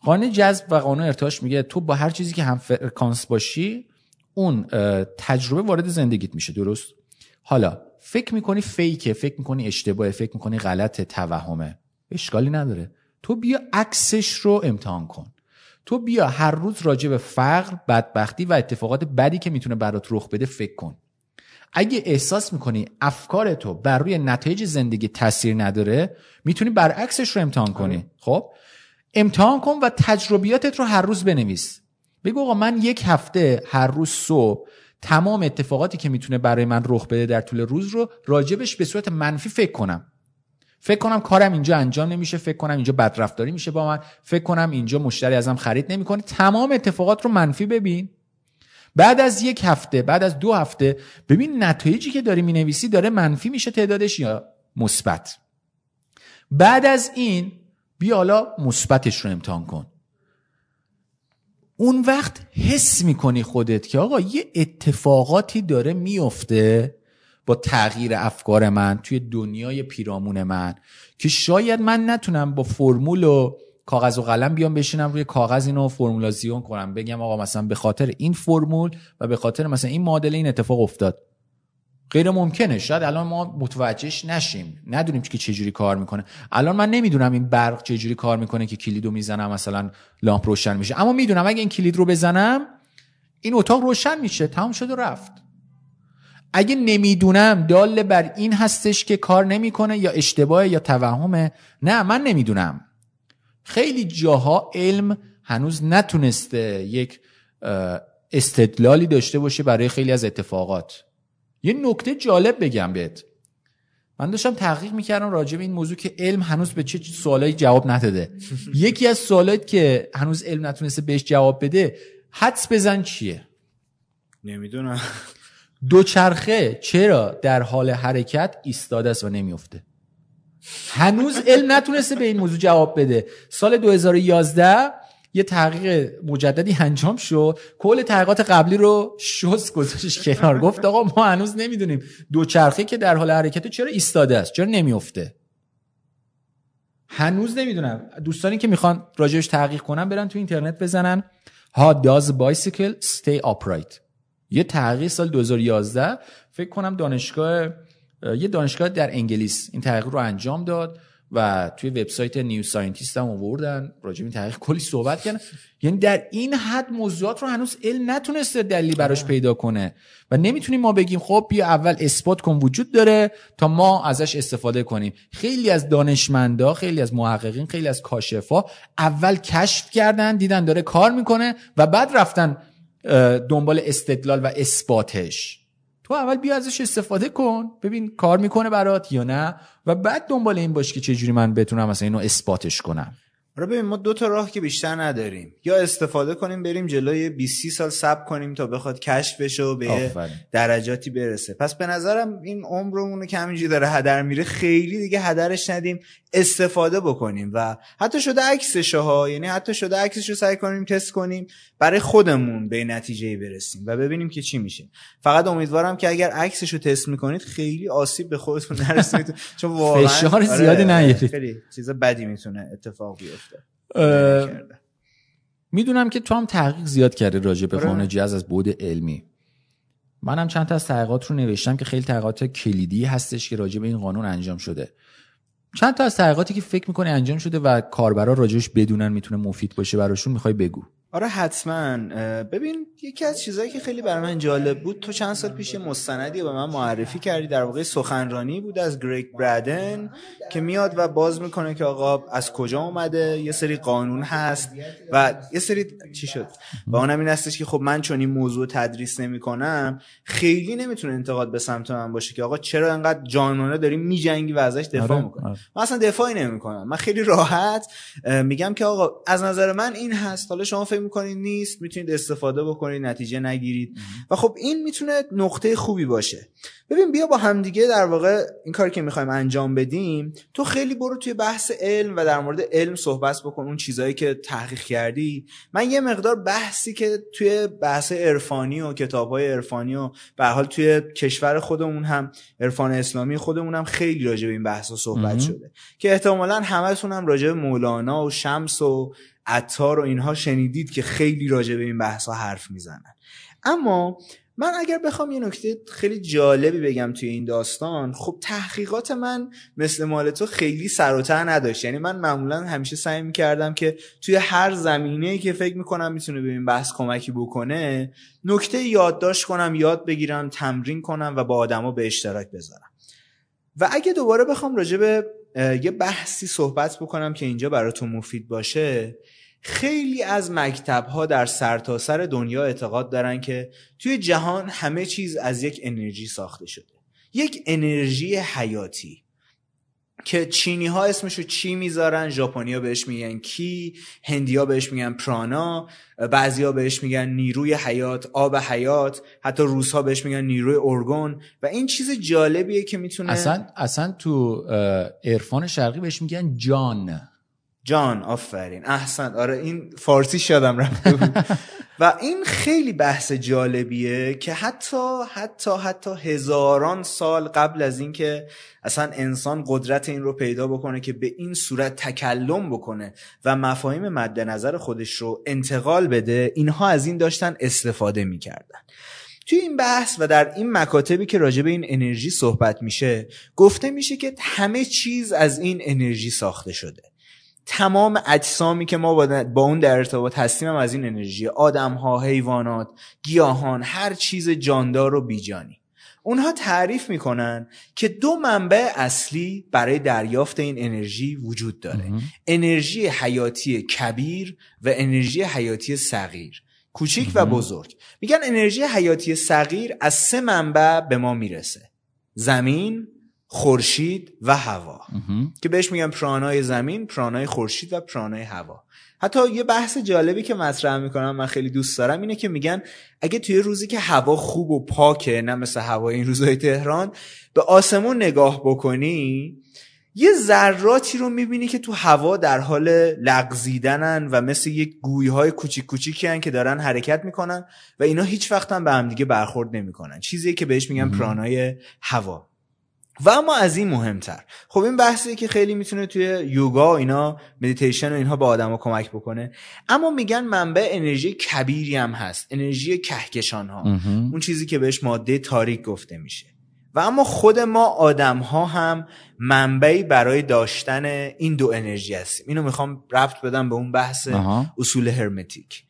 قانون جذب و قانون ارتعاش میگه تو با هر چیزی که هم فرکانس باشی اون تجربه وارد زندگیت میشه. درست؟ حالا فکر می‌کنی فیکه فکر می‌کنی اشتباهه فکر می‌کنی غلط توهمه. اشکالی نداره. تو بیا عکسش رو امتحان کن. تو بیا هر روز راجع به فقر بدبختی و اتفاقات بدی که می‌تونه برات رخ بده فکر کن. اگه احساس می‌کنی افکار تو بر روی نتایج زندگی تاثیر نداره می‌تونی برعکسش رو امتحان کنی. آره. خب؟ امتحان کن و تجربیاتت رو هر روز بنویس. بگو آقا من یک هفته هر روز صبح تمام اتفاقاتی که می‌تونه برای من رخ بده در طول روز رو راجبش به صورت منفی فکر کنم. فکر کنم کارم اینجا انجام نمیشه فکر کنم اینجا بدرفتاری میشه با من فکر کنم اینجا مشتری ازم خرید نمی‌کنه. تمام اتفاقات رو منفی ببین. بعد از یک هفته بعد از دو هفته ببین نتایجی که داری می‌نویسی داره منفی میشه تعدادش یا مثبت. بعد از این بیا حالا مثبتش رو امتحان کن. اون وقت حس می‌کنی خودت که آقا یه اتفاقاتی داره میفته با تغییر افکار من توی دنیای پیرامون من که شاید من نتونم با فرمول و کاغذ و قلم بیام بشینم روی کاغذ اینو فرمولازیون کنم. بگم آقا مثلا به خاطر این فرمول و به خاطر مثلا این معادله این اتفاق افتاد. غیر ممکنه. شاید الان ما متوجهش نشیم. ندونیم که چجوری کار می‌کنه. الان من نمی‌دونم این برق چجوری کار می‌کنه که کلیدو می‌زنم مثلا لامپ روشن میشه. اما می‌دونم اگه این کلید رو بزنم این اتاق روشن میشه. تمام شد و رفت. اگه نمی‌دونم دال بر این هستش که کار نمی‌کنه یا اشتباه یا توهمه نه من نمی‌دونم. خیلی جاها علم هنوز نتونسته یک استدلالی داشته باشه برای خیلی از اتفاقات. یه نکته جالب بگم بهت. من داشتم تحقیق می‌کردم راجع به این موضوع که علم هنوز به چه سوالایی جواب نداده یکی از سوالات که هنوز علم نتونسته بهش جواب بده حدس بزن چیه؟ نمی‌دونم. دوچرخه چرا در حال حرکت ایستاده است و نمیفته هنوز علم نتونسته به این موضوع جواب بده. سال 2011 یه تحقیق مجددی انجام شد. کل تحقیقات قبلی رو شست گذاشتش کنار. گفت آقا ما هنوز نمی‌دونیم دوچرخه که در حال حرکت چرا ایستاده است. چرا نمیفته هنوز نمی‌دونم. دوستانی که می‌خوان راجعش تحقیق کنن برن تو اینترنت بزنن. How does bicycle stay upright? یه تحقیق سال 2011 فکر کنم دانشگاه یه دانشگاه در انگلیس این تحقیق رو انجام داد. و توی وبسایت New Scientist هم آوردن. راجع این تحقیق کلی صحبت کردن. یعنی در این حد موضوعات رو هنوز علم نتونسته دلیلی براش پیدا کنه. و نمی‌تونیم ما بگیم خب بیا اول اثبات کن وجود داره تا ما ازش استفاده کنیم. خیلی از دانشمندا خیلی از محققین خیلی از کاشفا اول کشف کردن دیدن داره کار می‌کنه و بعد رفتن دنبال استدلال و اثباتش. تو اول بیا ازش استفاده کن ببین کار می‌کنه برات یا نه. و بعد دنبال این باش که چجوری من بتونم مثلا اینو اثباتش کنم. آره ببین ما دو تا راه که بیشتر نداریم. یا استفاده کنیم بریم جلوی 20 سال صبر کنیم تا بخواد کشف بشه و به درجاتی برسه. پس به نظرم این عمرمون که همینجوری داره هدر میره خیلی دیگه هدرش ندیم. استفاده بکنیم و حتی شده عکسش ها یعنی حتی شده عکسش رو سعی کنیم تست کنیم برای خودمون به نتیجه برسیم و ببینیم که چی میشه. فقط امیدوارم که اگر عکسش رو تست می‌کنید خیلی آسیب به خودتون نرسید. چون واقعا فشار زیادی آره، نیارید. خیلی چیز بدی می‌تونه اتفاق بیفته. می‌دونم که تو هم تحقیق زیاد کردی راجع به آره. قانون جز از بود علمی. منم چند تا از تحقیقات رو نوشتم که خیلی تحقیقات کلیدی هستش که راجع به این قانون انجام شده. چند تا از تحقیقاتی که فکر می‌کنه انجام شده و کاربرا راجعش بدونن می‌تونه مفید باشه براشون می‌خوای بگو. آره حتما. ببین یکی از چیزهایی که خیلی برای من جالب بود تو چند سال پیش مستندی به من معرفی کردی در واقع سخنرانی بود از گریگ برادن که میاد و باز می‌کنه که آقا از کجا اومده؟ یه سری قانون هست و یه سری چی شد؟ و اونم این هستش که خب من چون این موضوع تدریس نمی‌کنم خیلی نمی‌تونه انتقاد به سمت من باشه که آقا چرا انقدر جانانه داریم میجنگی و ازش دفاع آره، می‌کنم آره. من اصلا دفاعی نمی‌کنم. من خیلی راحت میگم که آقا از نظر من این هست. حالا شما فکر می‌کنید نیست می‌تونید استفاده بکنید نتیجه نگیرید. و خب این می‌تونه نقطه خوبی باشه. ببین بیا با همدیگه در واقع این کاری که می‌خوایم انجام بدیم تو خیلی برو توی بحث علم و در مورد علم صحبت بکن اون چیزهایی که تحقیق کردی. من یه مقدار بحثی که توی بحث عرفانی و کتابهای عرفانی و به حال توی کشور خودمون هم عرفان اسلامی خودمون هم خیلی راجع به این بحث صحبت. شده. که احتمالا همتون هم راجع به مولانا و شمس و عطار و اینها شنیدید که خیلی راجع به این بحث ها حرف می‌زنن. اما من اگر بخوام یه نکته خیلی جالبی بگم توی این داستان خب تحقیقات من مثل مال تو خیلی سر و ته نداشت. یعنی من معمولا همیشه سعی می‌کردم که توی هر زمینه که فکر می‌کنم می‌تونه به این بحث کمکی بکنه نکته یادداشت کنم یاد بگیرم تمرین کنم و با آدما به اشتراک بذارم. و اگه دوباره بخوام راجع به یه بحثی صحبت بکنم که اینجا براتون مفید باشه خیلی از مکتب ها در سرتاسر دنیا اعتقاد دارن که توی جهان همه چیز از یک انرژی ساخته شده. یک انرژی حیاتی که چینی ها اسمشو چی می‌ذارن؟ ژاپنی ها بهش میگن کی هندی ها بهش میگن پرانا بعضی ها بهش میگن نیروی حیات آب حیات حتی روس ها بهش میگن نیروی ارگون و این چیز جالبیه که می‌تونه اصلا اصلا تو عرفان شرقی بهش میگن جان. جان آفرین. احسن. آره این فارسی شدم رفته بود و این خیلی بحث جالبیه که حتی حتی حتی هزاران سال قبل از اینکه اصلا انسان قدرت این رو پیدا بکنه که به این صورت تکلم بکنه و مفاهیم مد نظر خودش رو انتقال بده اینها از این داشتن استفاده می‌کردن. توی این بحث و در این مکاتبی که راجع به این انرژی صحبت میشه گفته میشه که همه چیز از این انرژی ساخته شده. تمام اجسامی که ما با, اون در ارتباط هستیم هم از این انرژی. آدم ها حیوانات گیاهان هر چیز جاندار و بیجانی. اونها تعریف می‌کنن که دو منبع اصلی برای دریافت این انرژی وجود داره. انرژی حیاتی کبیر و انرژی حیاتی صغیر. کوچیک و بزرگ. میگن انرژی حیاتی صغیر از سه منبع به ما می‌رسه. زمین خورشید و هوا. که بهش میگن پرانای زمین پرانای خورشید و پرانای هوا. حتی یه بحث جالبی که مطرح می‌کنم من خیلی دوست دارم اینه که میگن اگه توی روزی که هوا خوب و پاکه نه مثل هوای این روزهای تهران به آسمون نگاه بکنی یه ذراتی رو می‌بینی که تو هوا در حال لغزیدنن و مثل یک گویهای کوچیک کوچیکی هن که دارن حرکت می‌کنن و اینا هیچ وقت هم به همدیگه برخورد نمی‌کنن. چیزی که بهش میگن پرانای هوا. و اما از این مهمتر. خب این بحثی که خیلی می‌تونه توی یوگا و اینا مدیتیشن و اینها به آدما کمک بکنه. اما میگن منبع انرژی کبیری هم هست. انرژی کهکشان ها اون چیزی که بهش ماده تاریک گفته میشه. و اما خود ما آدم ها هم منبعی برای داشتن این دو انرژی هستیم. اینو می‌خوام ربط بدم به اون بحث اصول هرمتیک.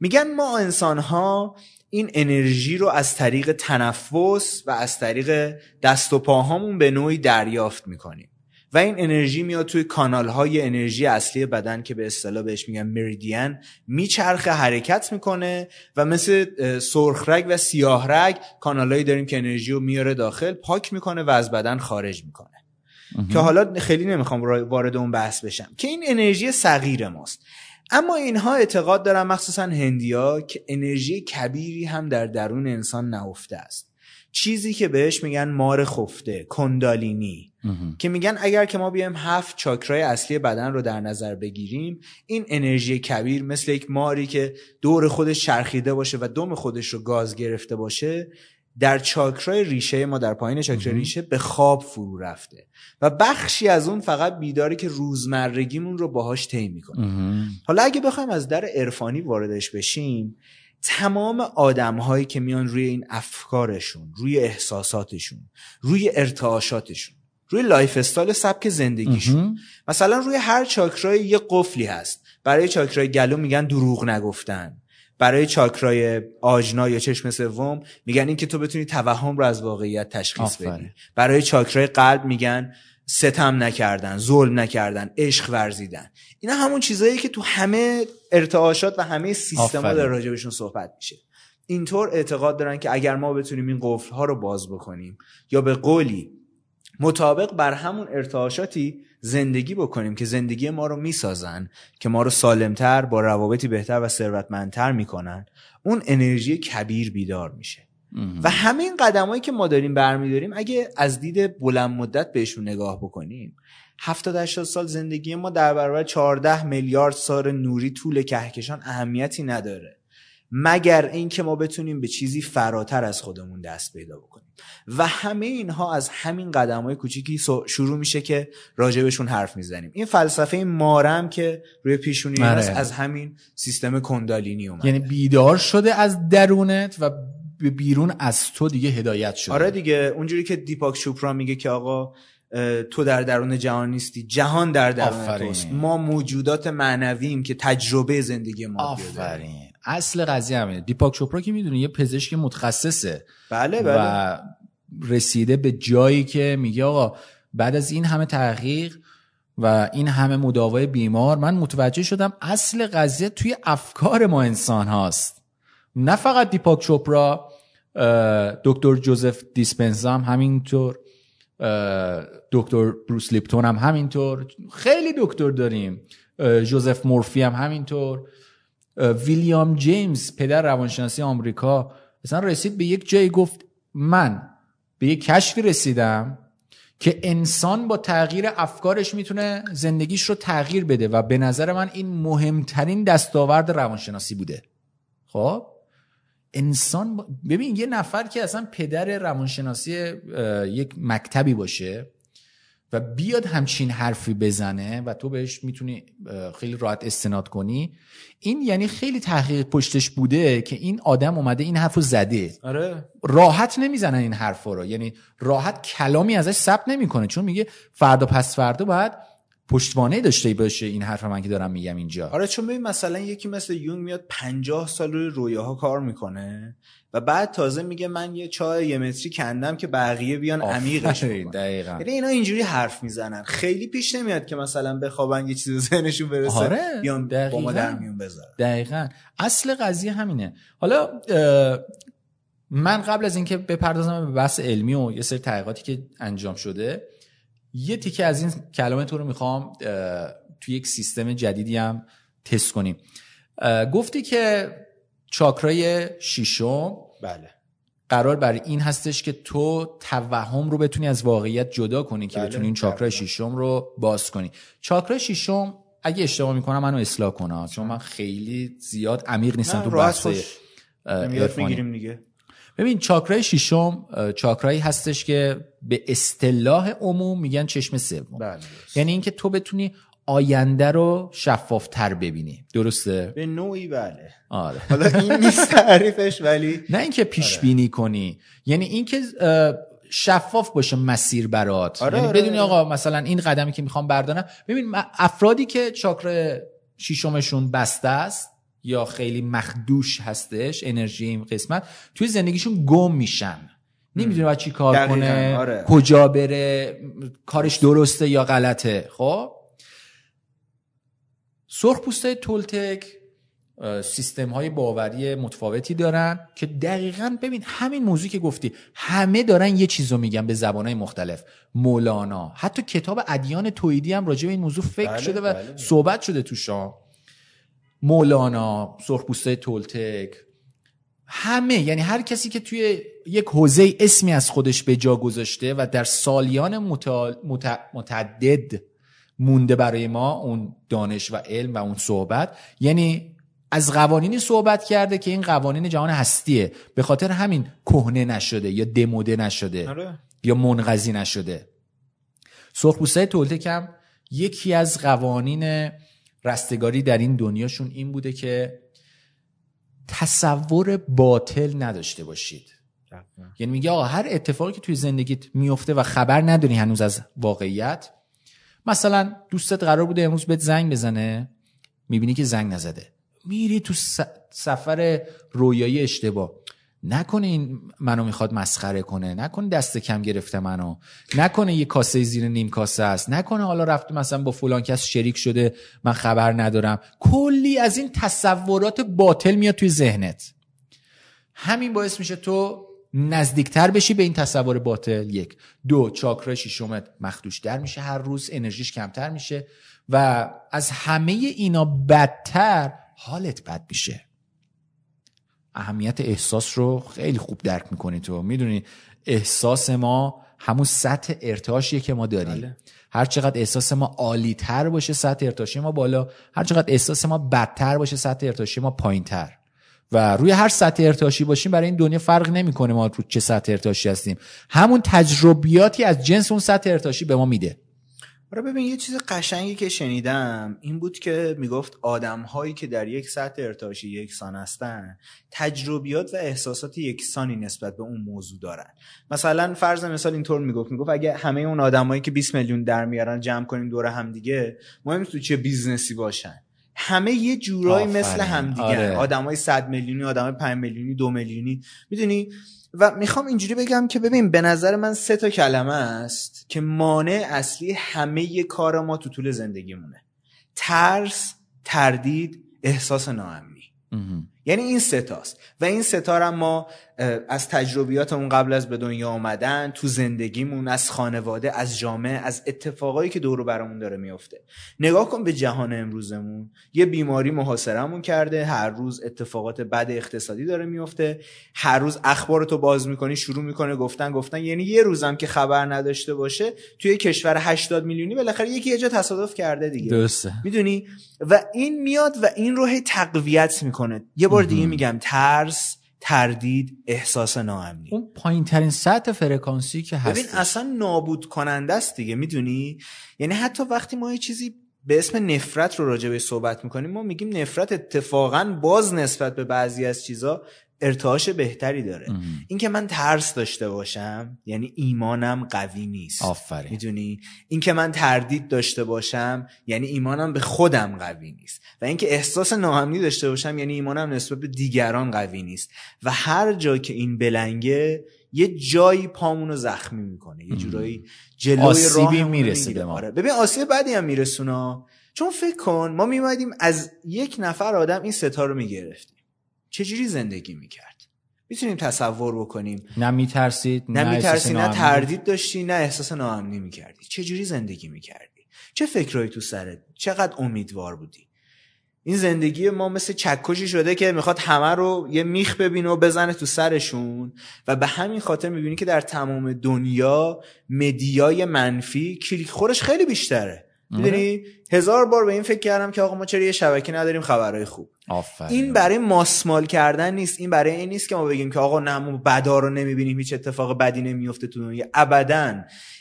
میگن ما انسان ها این انرژی رو از طریق تنفس و از طریق دست و پاهامون به نوعی دریافت می‌کنیم. و این انرژی میاد توی کانال های انرژی اصلی بدن که به اصطلاح بهش میگن مریدین میچرخه حرکت می‌کنه و مثل سرخرگ و سیاه رگ کانالهایی داریم که انرژی رو میاره داخل پاک می‌کنه و از بدن خارج می‌کنه. که حالا خیلی نمی‌خوام وارد اون بحث بشم. که این انرژی صغیر ماست. اما اینها اعتقاد دارن مخصوصا هندیا که انرژی کبیری هم در درون انسان نهفته است. چیزی که بهش میگن مار خفته کندالینی. که میگن اگر که ما بیایم هفت چاکرای اصلی بدن رو در نظر بگیریم این انرژی کبیر مثل یک ماری که دور خودش چرخیده باشه و دم خودش رو گاز گرفته باشه در چاکرای ریشه ما در پایین چاکرای ریشه به خواب فرو رفته و بخشی از اون فقط بیداری که روزمرگیمون رو باهاش طی می‌کنه. حالا اگه بخوایم از در عرفانی واردش بشیم تمام آدم هایی که میان روی این افکارشون روی احساساتشون روی ارتعاشاتشون روی lifestyle سبک زندگیشون مثلا روی هر چاکرای یه قفلی هست. برای چاکرای گلو میگن دروغ نگفتن. برای چاکرای آجنا یا چشم سوم میگن این که تو بتونی توهم رو از واقعیت تشخیص بدی. برای چاکرای قلب میگن ستم نکردن ظلم نکردن عشق ورزیدن. اینا همون چیزهایی که تو همه ارتعاشات و همه سیستما در راجبشون صحبت میشه. اینطور اعتقاد دارن که اگر ما بتونیم این قفل ها رو باز بکنیم یا به قولی مطابق بر همون ارتعاشاتی زندگی بکنیم که زندگی ما رو می‌سازن که ما رو سالمتر با روابطی بهتر و ثروتمندتر می‌کنن. اون انرژی کبیر بیدار میشه. و همین قدمایی که ما داریم برمیداریم اگه از دید بلند مدت بهشون نگاه بکنیم 70 80 سال زندگی ما در برابر 14 میلیارد سال نوری طول کهکشان اهمیتی نداره. مگر اینکه ما بتونیم به چیزی فراتر از خودمون دست پیدا بکنیم. و همه اینها از همین قدم های کوچیکی شروع میشه که راجبشون حرف می‌زنیم. این فلسفه مارم که روی پیشونی هست از همین سیستم کندالینی اومده. یعنی بیدار شده از درونت و بیرون از تو دیگه هدایت شده. آره دیگه اونجوری که دیپاک چوپرا میگه که آقا تو در درون جهان نیستی جهان در درون توست. ما موجودات معنویم که تجربه زندگی ما آفرین. اصل قضیه همینه. دیپاک چوپرا که می‌دونی یه پزشک متخصصه بله بله. و رسیده به جایی که میگه آقا بعد از این همه تحقیق و این همه مداوای بیمار من متوجه شدم اصل قضیه توی افکار ما انسان هاست. نه فقط دیپاک چوپرا دکتر جوزف دیسپنزا هم همینطور دکتر بروس لیپتون هم همینطور خیلی دکتر داریم جوزف مورفی هم همینطور. ویلیام جیمز پدر روانشناسی آمریکا مثلا رسید به یک جایی گفت من به یک کشفی رسیدم که انسان با تغییر افکارش می‌تونه زندگیش رو تغییر بده و به نظر من این مهمترین دستاورد روانشناسی بوده. خب؟ انسان ببین یه نفر که اصلا پدر روانشناسی یک مکتبی باشه و بیاد همچین حرفی بزنه و تو بهش می‌تونی خیلی راحت استناد کنی. این یعنی خیلی تحقیق پشتش بوده که این آدم اومده این حرفو زده. آره. راحت نمی‌زنن این حرف رو. یعنی راحت کلامی ازش ثبت نمی‌کنه چون میگه فردا پس فردا باید پشتوانه داشته باشه این حرف من که دارم میگم اینجا. آره چون ببین مثلا یکی مثل یونگ میاد 50 سال روی رویاها کار می‌کنه و بعد تازه میگه من یه چای یه متری کندم که بقیه بیان عمیقش دقیقا. یعنی اینا اینجوری حرف می‌زنن. خیلی پیش نمیاد که مثلا بخوابن یه چیز ذهنشون برسه آره بیان با ما در میون بذارن. دقیقا. اصل قضیه همینه. حالا من قبل از اینکه بپردازم به بحث علمی و یه سری تحقیقاتی که انجام شده یه تیکه از این کلام تو رو می‌خوام توی یک سیستم جدیدی هم تست کنیم. گفتی که چاکرای شیشم بله. قرار بر این هستش که تو توهم رو بتونی از واقعیت جدا کنی که بله، بتونی این چاکرای بله. شیشم رو باز کنی. چاکرای شیشم اگه اشتباه می‌کنم منو اصلاح کنم چون من خیلی زیاد عمیق نیستم تو بحث. می‌گیریم دیگه. ببین چاکرای شیشم چاکرایی هستش که به اصطلاح عموم میگن چشم سوم. بله یعنی اینکه تو بتونی آینده رو شفافتر ببینی. درسته؟ به نوعی بله. آره. حالا این نیست تعریفش ولی نه اینکه پیش بینی کنی. یعنی اینکه شفاف باشه مسیر برات. آره، یعنی آره، بدونی آره. آقا مثلا این قدمی که می‌خوام بردارم. ببین افرادی که چاکر شیشمشون بسته است یا خیلی مخدوش هستش انرژی این قسمت توی زندگیشون گم میشن. نمی‌دونه باید چی کار دقیقاً، کنه آره. کجا بره کارش درسته یا غلطه. خب؟ سرخ پوسته تولتک سیستم های باوری متفاوتی دارن که دقیقا ببین همین موضوع که گفتی همه دارن یه چیز رو میگن به زبانهای مختلف. مولانا. حتی کتاب ادیان تویدی هم راجع به این موضوع فکر بله، شده و بله. صحبت شده توشا مولانا سرخپوسته تولتک همه یعنی هر کسی که توی یک حوزه اسمی از خودش به جا گذاشته و در سالیان متع- متع- متعدد مونده برای ما اون دانش و علم و اون صحبت یعنی از قوانینی صحبت کرده که این قوانین جهان هستیه. به خاطر همین کهنه نشده یا دموده نشده آره. یا منقضی نشده. سرخپوستای تولتک هم یکی از قوانین رستگاری در این دنیاشون این بوده که تصور باطل نداشته باشید. یعنی میگه آقا هر اتفاقی که توی زندگیت میفته و خبر نداری هنوز از واقعیت مثلا دوستت قرار بوده امروز بهت زنگ بزنه می‌بینی که زنگ نزده. میری تو سفر رویایی اشتباه. نکنه این منو می‌خواد مسخره کنه نکنه دست کم گرفته منو نکنه یه کاسه زیر نیم کاسه است نکنه حالا رفته مثلا با فلان کس شریک شده من خبر ندارم. کلی از این تصورات باطل میاد توی ذهنت. همین باعث میشه تو نزدیکتر بشی به این تصور باطل. یک. دو چاکرا شیشمت مخدوشتر میشه هر روز انرژیش کمتر میشه و از همه اینا بدتر حالت بد میشه. اهمیت احساس رو خیلی خوب درک می‌کنی تو. می‌دونی احساس ما همون سطح ارتعاشیه که ما داریم. بله. هر چقدر احساس ما عالی تر باشه سطح ارتعاشی ما بالا هر چقدر احساس ما بدتر باشه سطح ارتعاشی ما پایین تر و روی هر سطح ارتعاشی باشیم برای این دنیا فرق نمی‌کنه ما رو چه سطح ارتعاشی هستیم. همون تجربیاتی از جنس اون سطح ارتعاشی به ما میده. آره ببین یه چیز قشنگی که شنیدم این بود که می‌گفت آدم هایی که در یک سطح ارتعاشی یکسان هستن تجربیات و احساسات یکسانی نسبت به اون موضوع دارن. مثلا فرض مثال اینطور می‌گفت می‌گفت اگه همه اون آدمایی که 20 میلیون در میارن جمع کنیم دور هم دیگه مهم تو چه business ی باشن. همه یه جورایی. مثل همدیگه آره. آدمای 100 میلیونی آدمای 5 میلیونی 2 میلیونی. می‌دونی؟ و می‌خوام اینجوری بگم که ببین به نظر من سه تا کلمه است که مانع اصلی همه کار ما تو طول زندگیمونه. ترس تردید احساس ناامنی. یعنی این ستاست و این ستا ما از تجربیاتمون قبل از به دنیا آمدن تو زندگیمون از خانواده از جامعه از اتفاقایی که دور برامون داره میفته نگاه کن به جهان امروزمون. یه بیماری محاصرمون کرده هر روز اتفاقات بد اقتصادی داره میفته هر روز اخبار تو باز می‌کنی شروع می‌کنه گفتن گفتن. یعنی یه روزم که خبر نداشته باشه توی کشور 80 میلیونی بالاخره یکی یه جا تصادف کرده دیگه. درسته. می‌دونی؟ و این میاد و این رو هی تقویت می‌کنه. یه بار دیگه. میگم ترس تردید احساس ناامنی. اون پایین ترین سطح فرکانسی که هست ببین اصلا نابود کننده است دیگه می‌دونی؟ یعنی حتی وقتی ما یه چیزی به اسم نفرت رو راجع به صحبت می‌کنیم ما میگیم نفرت اتفاقا باز نسبت به بعضی از چیزا ارتعاش بهتری داره. اینکه من ترس داشته باشم یعنی ایمانم قوی نیست. آفرین. می‌دونی؟ اینکه من تردید داشته باشم یعنی ایمانم به خودم قوی نیست. و اینکه احساس ناامنی داشته باشم یعنی ایمانم نسبت به دیگران قوی نیست. و هر جا که این بلنگه یه جایی پامونو زخمی می‌کنه. یه جورایی جلوی راه می‌رسه به ما. آره. ببین آسیب بعدی هم میرسونا چون فکر کن ما میمدیم از یک نفر آدم این ستا رو می‌گرفتیم. چجوری زندگی می‌کرد؟ می‌تونیم تصور بکنیم. نه میترسید نه, نه میترسی نه تردید داشتی نه احساس ناامنی می‌کردی. چجوری زندگی می‌کردی؟ چه فکرهایی تو سرت؟ چقدر امیدوار بودی؟ این زندگی ما مثل چکشی شده که می‌خواد همه رو یه میخ ببینه و بزنه تو سرشون و به همین خاطر می‌بینی که در تمام دنیا مدیای منفی کلیک خورش خیلی بیشتره. می‌دونی؟ هزار بار به این فکر کردم که آقا ما چرا یه شبکه نداریم خبرهای خوب. آفرین. این برای ماسمال کردن نیست این برای این نیست که ما بگیم که آقا نه ما بدا رو نمی‌بینیم هیچ اتفاق بدی نمیفته تو دنیا. ابدا.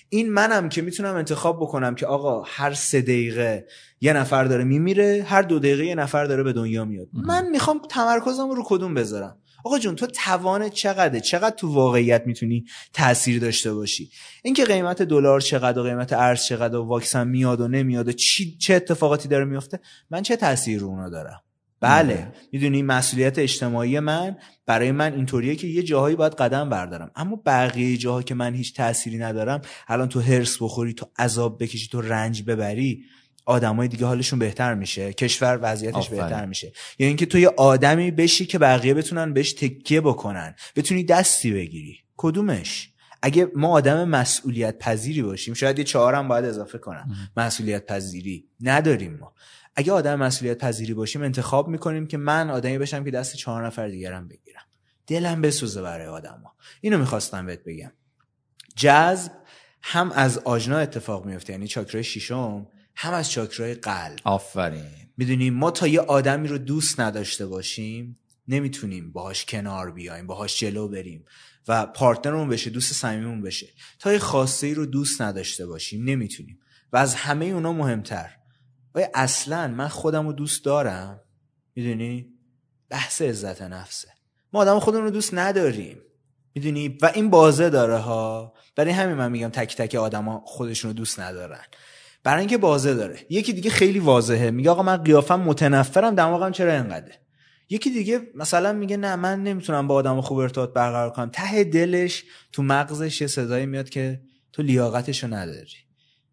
این منم که می‌تونم انتخاب بکنم که آقا هر سه دقیقه یه نفر داره میمیره هر دو دقیقه یه نفر داره به دنیا میاد. من می‌خوام تمرکزم رو کدوم بذارم؟ آقا جون تو توان چقدره؟ چقدر تو واقعیت می‌تونی تاثیر داشته باشی؟ اینکه قیمت دلار چقدر و قیمت ارز چقدر و واکسن میاد و نمیاد و چی چه اتفاقاتی داره میفته من چه تاثیر رو اونا دارم؟ بله می‌دونی مسئولیت اجتماعی من برای من اینطوریه که یه جاهایی باید قدم بردارم. اما بقیه جاها که من هیچ تأثیری ندارم الان تو هرس بخوری تو عذاب بکشی تو رنج ببری آدمای دیگه حالشون بهتر میشه کشور وضعیتش بهتر میشه. یا یعنی اینکه تو یه آدمی بشی که بقیه بتونن بهش تکیه بکنن. بتونی دستی بگیری. کدومش؟ اگه ما آدم مسئولیت پذیری باشیم شاید یه چهارم باید اضافه کنم. مسئولیت پذیری نداریم ما. اگه آدم مسئولیت پذیری باشیم انتخاب می‌کنیم که من آدمی بشم که دست چهار نفر دیگرم بگیرم. دلم بسوزه برای آدما. اینو می‌خواستم بهت بگم. جذب هم از آجنا اتفاق میفته یعنی چاکرای شیشم هم از چاکرای قلب. آفرین. می‌دونیم ما تا یه آدمی رو دوست نداشته باشیم نمی‌تونیم باهاش کنار بیایم باهاش جلو بریم و پارتنرمون بشه دوست صمیممون بشه. تا یه خواسته ای رو دوست نداشته باشیم نمی‌تونیم. و از همه اونا مهمتر. آیا اصلا من خودم رو دوست دارم. می‌دونی؟ بحث عزت نفسه. ما آدم خودمون رو دوست نداریم. می‌دونی؟ و این بازه داره ها. برای همین من میگم تک تک آدما خودشون رو دوست ندارن. برای اینکه بازه داره. یکی دیگه خیلی واضحه. میگه آقا من قیافم متنفرم دماغم چرا اینقدره؟ یکی دیگه مثلا میگه نه من نمی‌تونم با آدم خوب ارتباط برقرار کنم. ته دلش تو مغزش یه صدایی میاد که تو لیاقتشو نداری.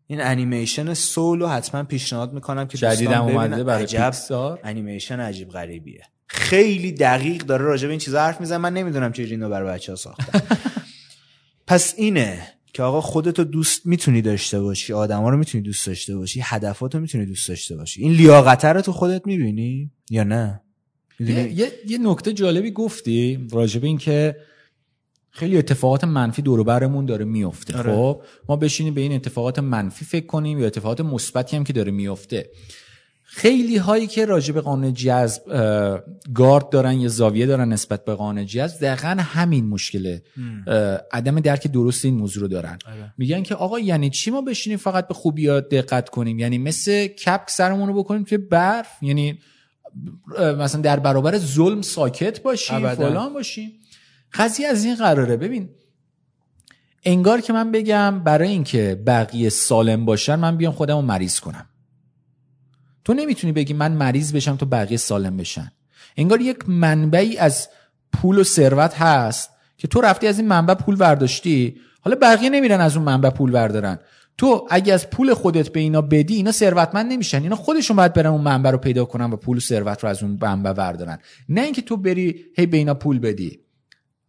این انیمیشن سولو حتما پیشنهاد می‌کنم که جدیدم اومده برای عجب پیکسار. انیمیشن عجیب غریبیه. خیلی دقیق داره راجع به این چیزا حرف می‌زنه. من نمی‌دونم چه اینو برای بچه‌ها ساختن پس اینه. که آقا خودتو دوست می‌تونی داشته باشی آدما رو می‌تونی دوست داشته باشی هدفاتو می‌تونی دوست داشته باشی. این لیاقت رو تو خودت می‌بینی یا نه؟ یه،, یه،, یه نکته جالبی گفتی راجب این که خیلی اتفاقات منفی دور برمون داره میفته آره. خب ما بشینیم به این اتفاقات منفی فکر کنیم یا اتفاقات مثبتی هم که داره میفته خیلی هایی که راجع به قانون جذب گارد دارن یا زاویه دارن نسبت به قانون جذب دقیقا همین مشکله عدم درک درست این موضوع رو دارن. آره. میگن که آقا یعنی چی ما بشینیم فقط به خوبی دقت کنیم؟ یعنی مثل کپک سرمون رو بکنیم توی برف؟ یعنی مثلا در برابر ظلم ساکت باشیم فلان باشیم. قضیه از این قراره. ببین انگار که من بگم برای اینکه بقیه سالم باشن من بیام خودم رو مریض کنم. تو نمی‌تونی بگی من مریض بشم تو بقیه سالم بشن. انگار یک منبعی از پول و ثروت هست که تو رفتی از این منبع پول برداشتی. حالا بقیه نمیرن از اون منبع پول بردارن. تو اگه از پول خودت به اینا بدی اینا ثروتمند نمیشن. اینا خودشون باید برن اون منبع رو پیدا کنن و پول و ثروت رو از اون منبع بردارن. نه اینکه تو بری هی به اینا پول بدی.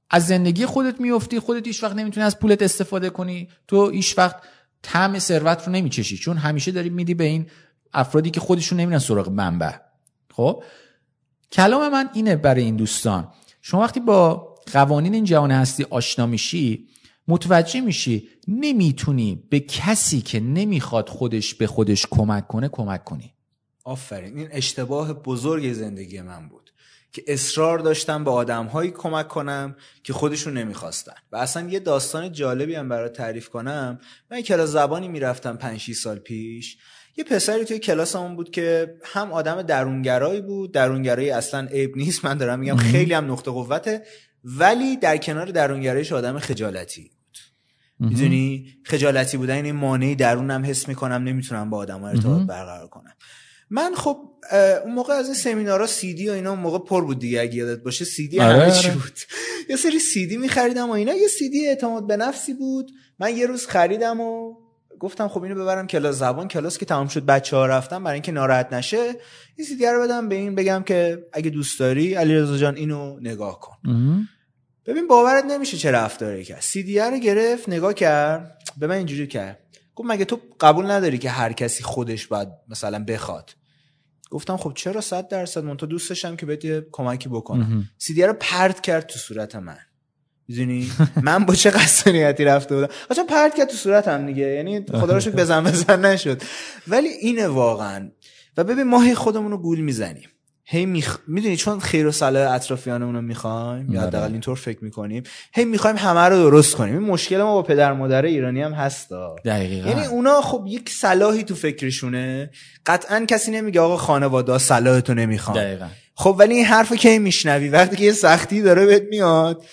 از زندگی خودت میفتی خودت هیچ وقت نمی‌تونی از پولت استفاده کنی. تو هیچ وقت طعم ثروت رو نمیچشی چون همیشه داری میدی به این افرادی که خودشون نمیرن سراغ منبع. خب؟ کلام من اینه برای این دوستان. شما وقتی با قوانین این جهان هستی آشنا میشی متوجه میشی نمی‌تونی به کسی که نمی‌خواد خودش به خودش کمک کنه کمک کنی. آفرین. این اشتباه بزرگ زندگی من بود که اصرار داشتم به آدمهایی کمک کنم که خودشون نمی‌خواستن. و اصلا یه داستان جالبی هم برای تعریف کنم. من کلاس زبانی می‌رفتم 5 سال پیش. یه پسری توی کلاسمون بود که هم آدم درونگرایی بود درونگرایی اصلا عیب نیست من دارم میگم خیلی هم نقطه قوته ولی در کنار درونگرایش آدم خجالتی بود. می‌دونی؟ خجالتی بودن این مانعی درونم حس می‌کنم نمی‌تونم با آدم ارتباط برقرار کنم. من خب اون موقع از این سمینارها سی دی و اینا اون موقع پر بود دیگه اگه یادت باشه سی دی همه چی آره. بود. یه سری سی دی میخریدم و اینا یه سی دی اعتماد به نفسی بود. من یه روز خریدم و گفتم خب اینو ببرم کلاس زبان کلاس که تمام شد بچه ها رفتم برای اینکه ناراحت نشه این سی دی رو بدم به این بگم که اگه دوست داری علیرضا جان اینو نگاه کن. ببین باورت نمیشه چه رفتاری کرد. سی دی رو گرفت نگاه کرد. به من اینجوری کرد. گفت مگه تو قبول نداری که هر کسی خودش باید مثلا بخواد؟ گفتم خب چرا صد درصد؟ من تو دوستشم که بهت کمکی بکنم. سی رو پرت کرد تو صورت من. می‌دونی؟ من با چه قصریتی رفته بودم؟ اصلا پرت کرد تو صورتم دیگه یعنی خدا رو شکر بزن بزن نشد. ولی اینه واقعا. و ببین ما خودمون رو گول می‌زنیم. هی میخ... می‌دونی چون خیر و صلاح اطرافیانمون رو می‌خوایم یا حداقل اینطور فکر می‌کنیم هی می‌خوایم همه رو درست کنیم. این مشکل ما با پدر مادر ایرانی هم هستا دقیقا. یعنی اونا خب یک صلاحی تو فکرشونه. قطعا کسی نمیگه آقا خانواده صلاح تو نمی‌خوان. دقیقا. خب ولی این حرف کی میشنوی؟ وقتی که یه سختی داره بهت میاد.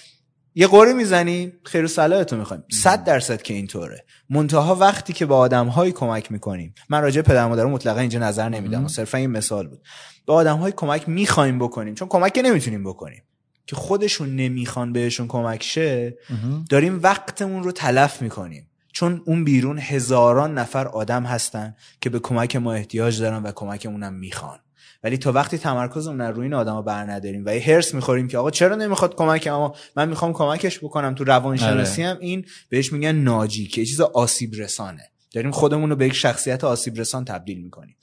یه قوری می‌زنی خیر و صلاح تو می‌خوایم صد درصد که اینطوره. منتها وقتی که با آدم کمک می‌کنیم من راجع پدر مادر مطلقا اینجا نظر نمیدم صرفا این مثال بود. به آدم های کمک می‌خوایم بکنیم چون کمک که نمی‌تونیم بکنیم. که خودشون نمی‌خوان بهشون کمک شه داریم وقتمون رو تلف می‌کنیم. چون اون بیرون هزاران نفر آدم هستن که به کمک ما احتیاج دارن و کمکمونم می‌خوان. ولی تا وقتی تمرکزمون روی این آدما بر نداریم و یه هرس می‌خوریم که آقا چرا نمی‌خواد کمک اما من می‌خوام کمکش بکنم تو روانشناسی هم این بهش میگن ناجی که چیز آسیب رسانه. داریم خودمون رو به یک شخصیت آسیب رسان تبدیل می‌کنیم.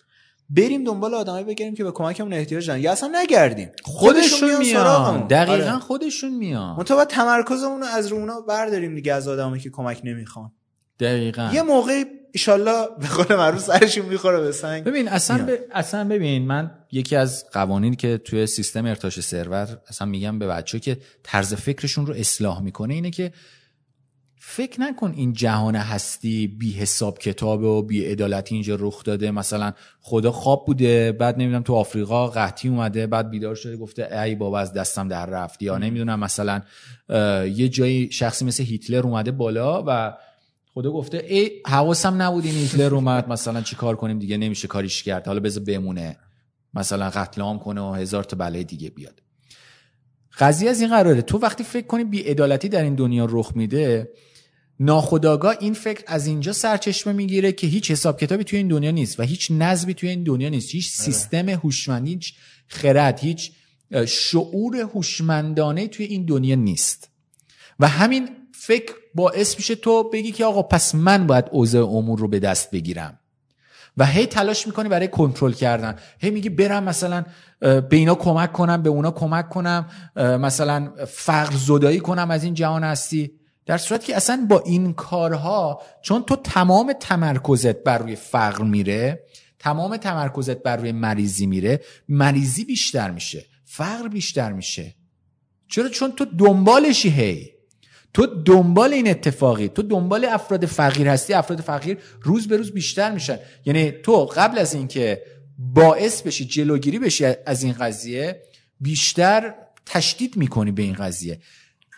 بریم دنبال آدمایی بگیریم که به کمکمون احتیاج دارن. یا اصلا نگردیم. خودشون, میان دقیقا آره. خودشون میان. منتها تمرکزمون رو از رو اونا برداریم دیگه از آدمایی که کمک نمی‌خوان. دقیقا. یه موقعی ایشالله به قول معروف سرشون می‌خوره به سنگ. ببین اصلا, ب... اصلا ببین من یکی از قوانینی که توی سیستم ارتاش سرور اصلا میگم به بچه که طرز فکرشون رو اصلاح می‌کنه اینه که فکر نکن این جهان هستی بی حساب کتاب و بی عدالتی اینجا رخ داده. مثلا خدا خواب بوده بعد نمی‌دونم تو آفریقا قحطی اومده بعد بیدار شده گفته ای بابا از دستم در رفت. یا نمی‌دونم مثلا یه جایی شخصی مثل هیتلر اومده بالا و خدا گفته ای حواسم نبود این هیتلر اومد مثلا چی کار کنیم دیگه نمیشه کاریش کرد. حالا بذار بمونه. مثلا قتل عام کنه و هزار تا بله دیگه بیاد. قضیه از این قراره. تو وقتی فکر کنی بی عدالتی در این دنیا رخ میده ناخداگاه این فکر از اینجا سرچشمه می‌گیره که هیچ حساب کتابی توی این دنیا نیست و هیچ نظمی توی این دنیا نیست. هیچ آره. سیستم هوشمندی هیچ خرد هیچ شعور هوشمندانه توی این دنیا نیست. و همین فکر باعث میشه تو بگی که آقا پس من باید اوضاع امور رو به دست بگیرم. و هی تلاش می‌کنی برای کنترل کردن. هی میگی برم مثلا به اینا کمک کنم به اونا کمک کنم مثلا فقر زدایی کنم از این جهان هستی. در صورت که اصلا با این کارها چون تو تمام تمرکزت بر روی فقر میره تمام تمرکزت بر روی مریضی میره مریضی بیشتر میشه فقر بیشتر میشه. چرا؟ چون تو دنبالشی هی. تو دنبال این اتفاقی تو دنبال افراد فقیر هستی افراد فقیر روز به روز بیشتر میشن. یعنی تو قبل از اینکه باعث بشی جلوگیری بشی از این قضیه بیشتر تشدید می‌کنی به این قضیه.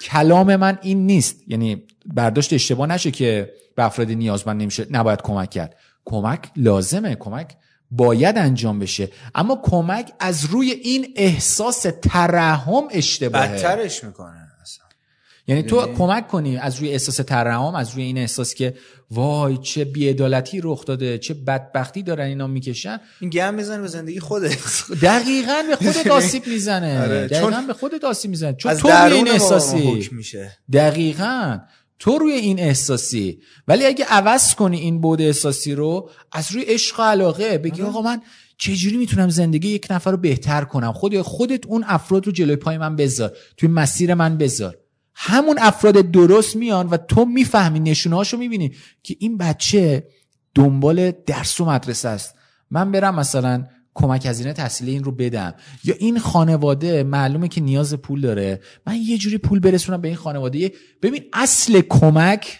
کلام من این نیست. یعنی برداشت اشتباه نشه که به افراد نیازمند نمیشه نباید کمک کرد. کمک لازمه. کمک باید انجام بشه. اما کمک از روی این احساس ترحم اشتباهه. بدترش می‌کنه. یعنی تو کمک کنی از روی احساس ترحم از روی این احساس که وای چه بیعدالتی رخ داده چه بدبختی دارن اینا می‌کشن. این گم می‌زنه به زندگی خودت. دقیقا به خودت آسیب می‌زنه. آره، دقیقا به خودت آسیب می‌زنه. چون تو روی این احساسی. میشه. دقیقا. تو روی این احساسی. ولی اگه عوض کنی این بود احساسی رو از روی عشق و علاقه بگی آقا من چجوری می‌تونم زندگی یک نفر رو بهتر کنم؟ خود خودت اون افراد رو جلوی پای من بذار. توی مسیر من بذار. همون افراد درست میان و تو می‌فهمی نشونه هاشو می‌بینی که این بچه دنبال درس و مدرسه است. من برم مثلا کمک هزینه تحصیلی این رو بدم. یا این خانواده معلومه که نیاز پول داره. من یه جوری پول برسونم به این خانواده. ببین اصل کمک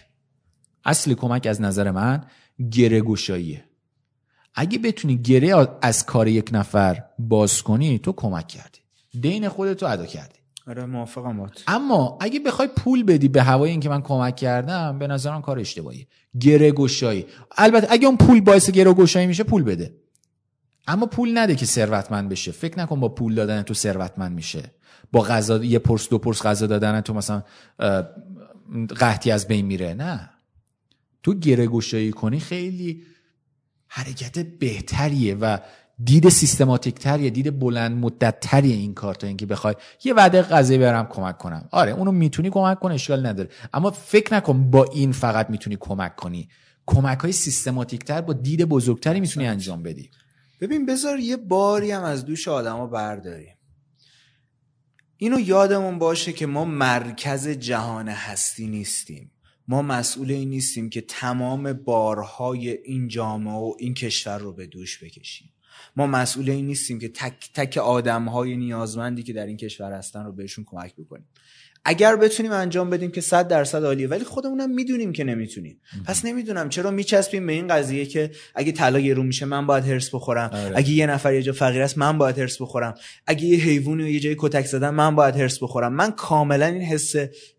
اصل کمک از نظر من گره اگه بتونی گره از کار یک نفر باز کنی تو کمک کردی. دین خودتو ادا کردی. آره موافقم بات اما اگه بخوای پول بدی به هوای اینکه من کمک کردم به نظرم کار اشتباهی گره گشایی البته اگه اون پول باعث گره گشایی میشه پول بده. اما پول نده که ثروتمند بشه. فکر نکن با پول دادن تو ثروتمند میشه. با غذا یه پرس دو پرس غذا دادن تو مثلا قحطی از بین میره. نه. تو گره گشایی کنی خیلی حرکت بهتریه و دید سیستماتیک تریه دید بلند مدت تریه این کار تا اینکه بخوای یه وعده قضیه برم کمک کنم. آره اونو می‌تونی کمک کنی اشکال نداره. اما فکر نکن با این فقط می‌تونی کمک کنی. کمک های سیستماتیک تر با دید بزرگتری می‌تونی انجام بدی. ببین بذار یه باری هم از دوش آدما برداریم. اینو یادمون باشه که ما مرکز جهان هستی نیستیم. ما مسئول این نیستیم که تمام بارهای این جامعه و این کشور رو به دوش بکشیم. ما مسئول نیستیم که تک تک آدم های نیازمندی که در این کشور هستن رو بهشون کمک بکنیم. اگر بتونیم انجام بدیم که صد درصد عالیه. ولی خودمونم می‌دونیم که نمی‌تونیم. پس نمی‌دونم چرا میچسبیم به این قضیه که اگه طلا رو میشه من باید هرس بخورم. آره. اگه یه نفر یه جا فقیر است من باید هرس بخورم. اگه یه حیوانی یه جای کتک زدن من باید هرس بخورم. من کاملا این حس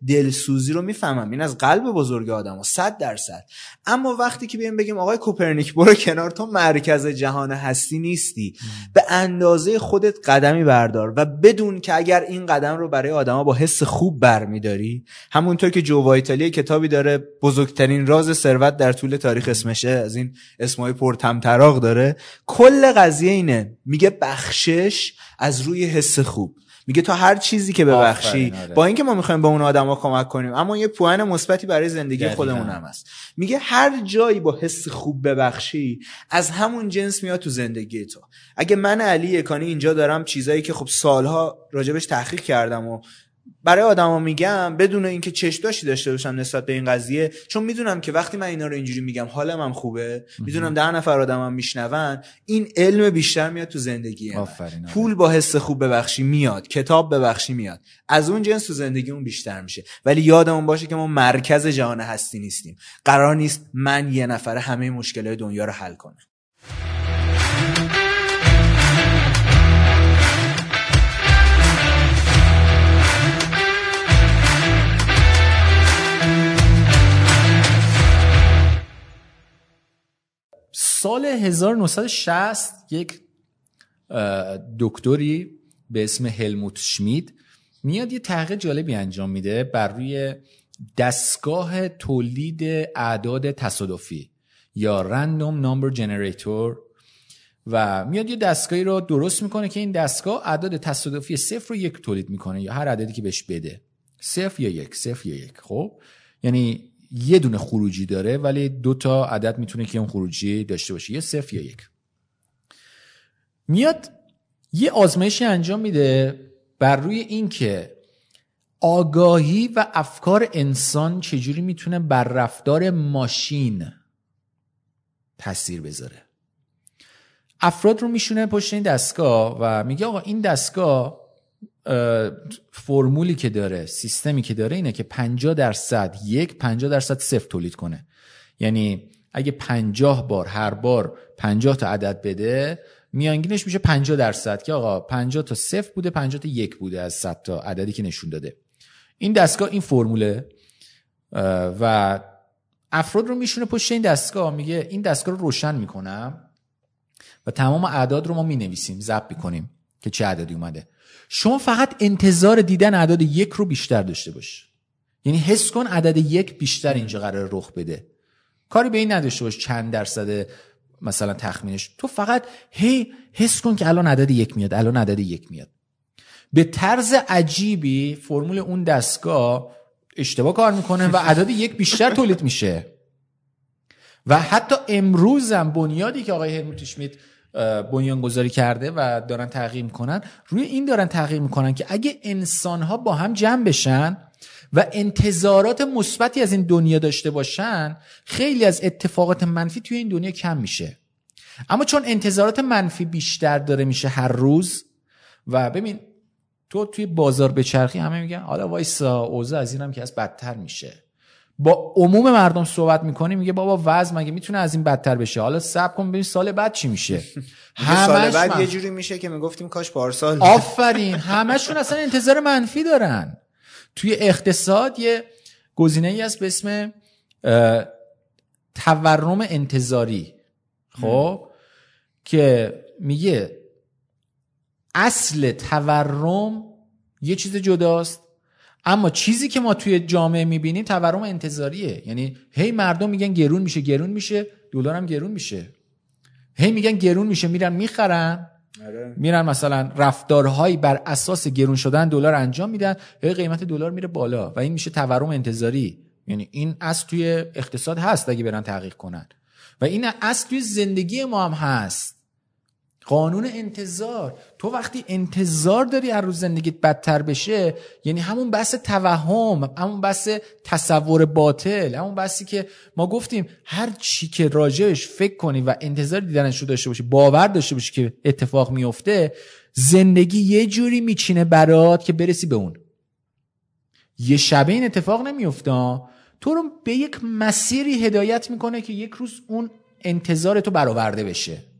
دلسوزی رو می‌فهمم. این از قلب بزرگ آدم و صد درصد. اما وقتی که بیایم بگیم آقای کوپرنیک برو کنار تو مرکز جهان هستی نیستی. به اندازه خودت قدمی بردار و بدون که اگر این قدم رو برای آدما با حس خوب خوب برمیداری. همونطور که جو وایتالی کتابی داره بزرگترین راز ثروت در طول تاریخ اسمشه از این اسمای پرتمطراق داره. کل قضیه اینه میگه بخشش از روی حس خوب. میگه تا هر چیزی که ببخشی آره. با اینکه ما می‌خوایم به اون آدما کمک کنیم اما یه پوان مثبتی برای زندگی خودمون هم هست. میگه هر جایی با حس خوب ببخشی از همون جنس میاد تو زندگی تو. اگه من علی یکانی اینجا دارم چیزایی که خب سالها راجبش تحقیق کردم و برای آدما میگم بدون اینکه چشداشی داشته باشم نسبت به این قضیه چون می‌دونم که وقتی من اینا رو اینجوری میگم حالم هم خوبه. می‌دونم ده نفر آدمم میشنون. این علم بیشتر میاد تو زندگی پول با حس خوب ببخشی میاد. کتاب ببخشی میاد. از اون جنس تو زندگیمون بیشتر میشه. ولی یادمون باشه که ما مرکز جهان هستی نیستیم. قرار نیست من یه نفر همه مشکلات دنیا رو حل کنم. سال 1960 یک دکتری به اسم هلموت شمید میاد یه تحقیق جالبی انجام میده بر روی دستگاه تولید اعداد تصادفی یا رندوم نامبر جنریتور و میاد یه دستگاهی رو درست می‌کنه که این دستگاه اعداد تصادفی صفر رو یک تولید می‌کنه یا هر عددی که بهش بده. صفر یا یک صفر یا یک خب؟ یعنی یه دونه خروجی داره ولی دو تا عدد می‌تونه که اون خروجی داشته باشه یه صفر یا یک. میاد یه آزمایشی انجام میده بر روی این که آگاهی و افکار انسان چجوری می‌تونه بر رفتار ماشین تاثیر بذاره. افراد رو میشونه پشت این دستگاه و میگه آقا این دستگاه فرمولی که داره سیستمی که داره اینه که 50 درصد یک 50 درصد صفر تولید کنه. یعنی اگه 50 بار هر بار 50 تا عدد بده میانگینش میشه 50 درصد که آقا 50 تا صفر بوده 50 تا یک بوده از 100 تا عددی که نشون داده. این دستگاه این فرموله و افراد رو میشونه پشت این دستگاه میگه این دستگاه رو روشن می‌کنم و تمام اعداد رو ما می‌نویسیم ضبط می‌کنیم که چه عددی اومده. شما فقط انتظار دیدن اعداد یک رو بیشتر داشته باش یعنی حس کن عدد یک بیشتر اینجا قرار رخ بده. کاری به این نداشته باش چند درصد مثلا تخمینش. تو فقط هی حس کن که الان عدد یک میاد الان عدد یک میاد. به طرز عجیبی فرمول اون دستگاه اشتباه کار می‌کنه و عدد یک بیشتر تولید میشه. و حتی امروزم بنیادی که آقای هرموت شمیت گذاری کرده و دارن تغییر می‌کنن. روی این دارن تغییر می‌کنن که اگه انسان ها با هم جمع بشن و انتظارات مثبتی از این دنیا داشته باشن خیلی از اتفاقات منفی توی این دنیا کم میشه. اما چون انتظارات منفی بیشتر داره میشه هر روز و ببین تو توی بازار به چرخی همه میگن حالا وایسا اوضاع از اینم که از بدتر میشه. با عموم مردم صحبت می‌کنی میگه بابا وضع مگه می‌تونه از این بدتر بشه؟ حالا صبر کن ببین سال بعد چی میشه. سال بعد یه جوری میشه که می‌گفتیم کاش پارسال. آفرین همشون اصلا انتظار منفی دارن. توی اقتصاد یه گزینه ای هست به اسم تورم انتظاری. خب؟ که میگه اصل تورم یه چیز جداست. اما چیزی که ما توی جامعه می‌بینیم تورم انتظاریه. یعنی هی مردم میگن گرون میشه گرون میشه دلار هم گرون میشه. هی میگن گرون میشه میرن می‌خرن. آره. میرن مثلا رفتارهایی بر اساس گرون شدن دلار انجام میدن هی قیمت دلار میره بالا و این میشه تورم انتظاری. یعنی این اصل توی اقتصاد هست اگه برن تحقیق کنن. و این اصل توی زندگی ما هم هست. قانون انتظار. تو وقتی انتظار داری هر روز زندگیت بدتر بشه یعنی همون بحث توهم همون بحث تصور باطل همون بحثی که ما گفتیم هر چی که راجعش فکر کنی و انتظار دیدنش رو داشته باشی باور داشته باشی که اتفاق میفته زندگی یه جوری میچینه برات که برسی به اون. یه شبه این اتفاق نمیفته تو رو به یک مسیری هدایت می‌کنه که یک روز اون انتظار تو برآورده بشه.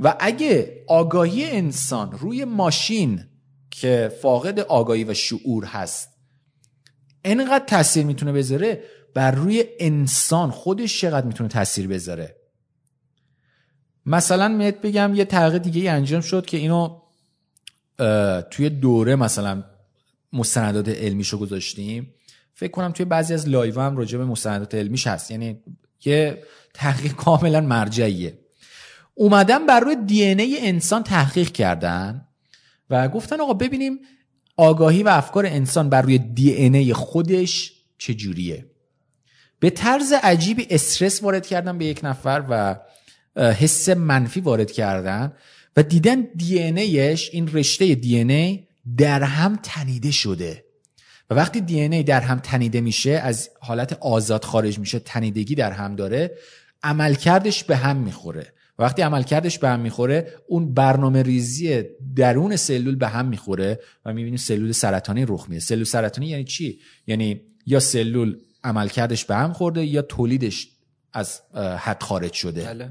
و اگه آگاهی انسان روی ماشین که فاقد آگاهی و شعور هست انقدر تاثیر می‌تونه بذاره بر روی انسان خودش چقدر می‌تونه تاثیر بذاره؟ مثلا بهت بگم یه تحقیق دیگه انجام شد که اینو توی دوره مثلا مستندات علمیشو گذاشتیم. فکر کنم توی بعضی از live هم راجع به مستندات علمیش هست. یعنی یه تحقیق کاملا مرجعیه. اومدن بر روی دی ای انسان تحقیق کردن و گفتن آقا ببینیم آگاهی و افکار انسان بر روی دی ای خودش چجوریه. به طرز عجیبی استرس وارد کردن به یک نفر و حس منفی وارد کردن و دیدن دی این رشته دی ای در هم تنیده شده. و وقتی دی ای در هم تنیده میشه از حالت آزاد خارج میشه تنیدگی در هم داره عملکردش به هم می‌خوره. وقتی عملکردش به هم می‌خوره اون برنامه ریزی درون سلول به هم می‌خوره و می‌بینیم سلول سرطانی رخ میده. سلول سرطانی یعنی چی؟ یعنی یا سلول عملکردش به هم خورده یا تولیدش از حد خارج شده. بله.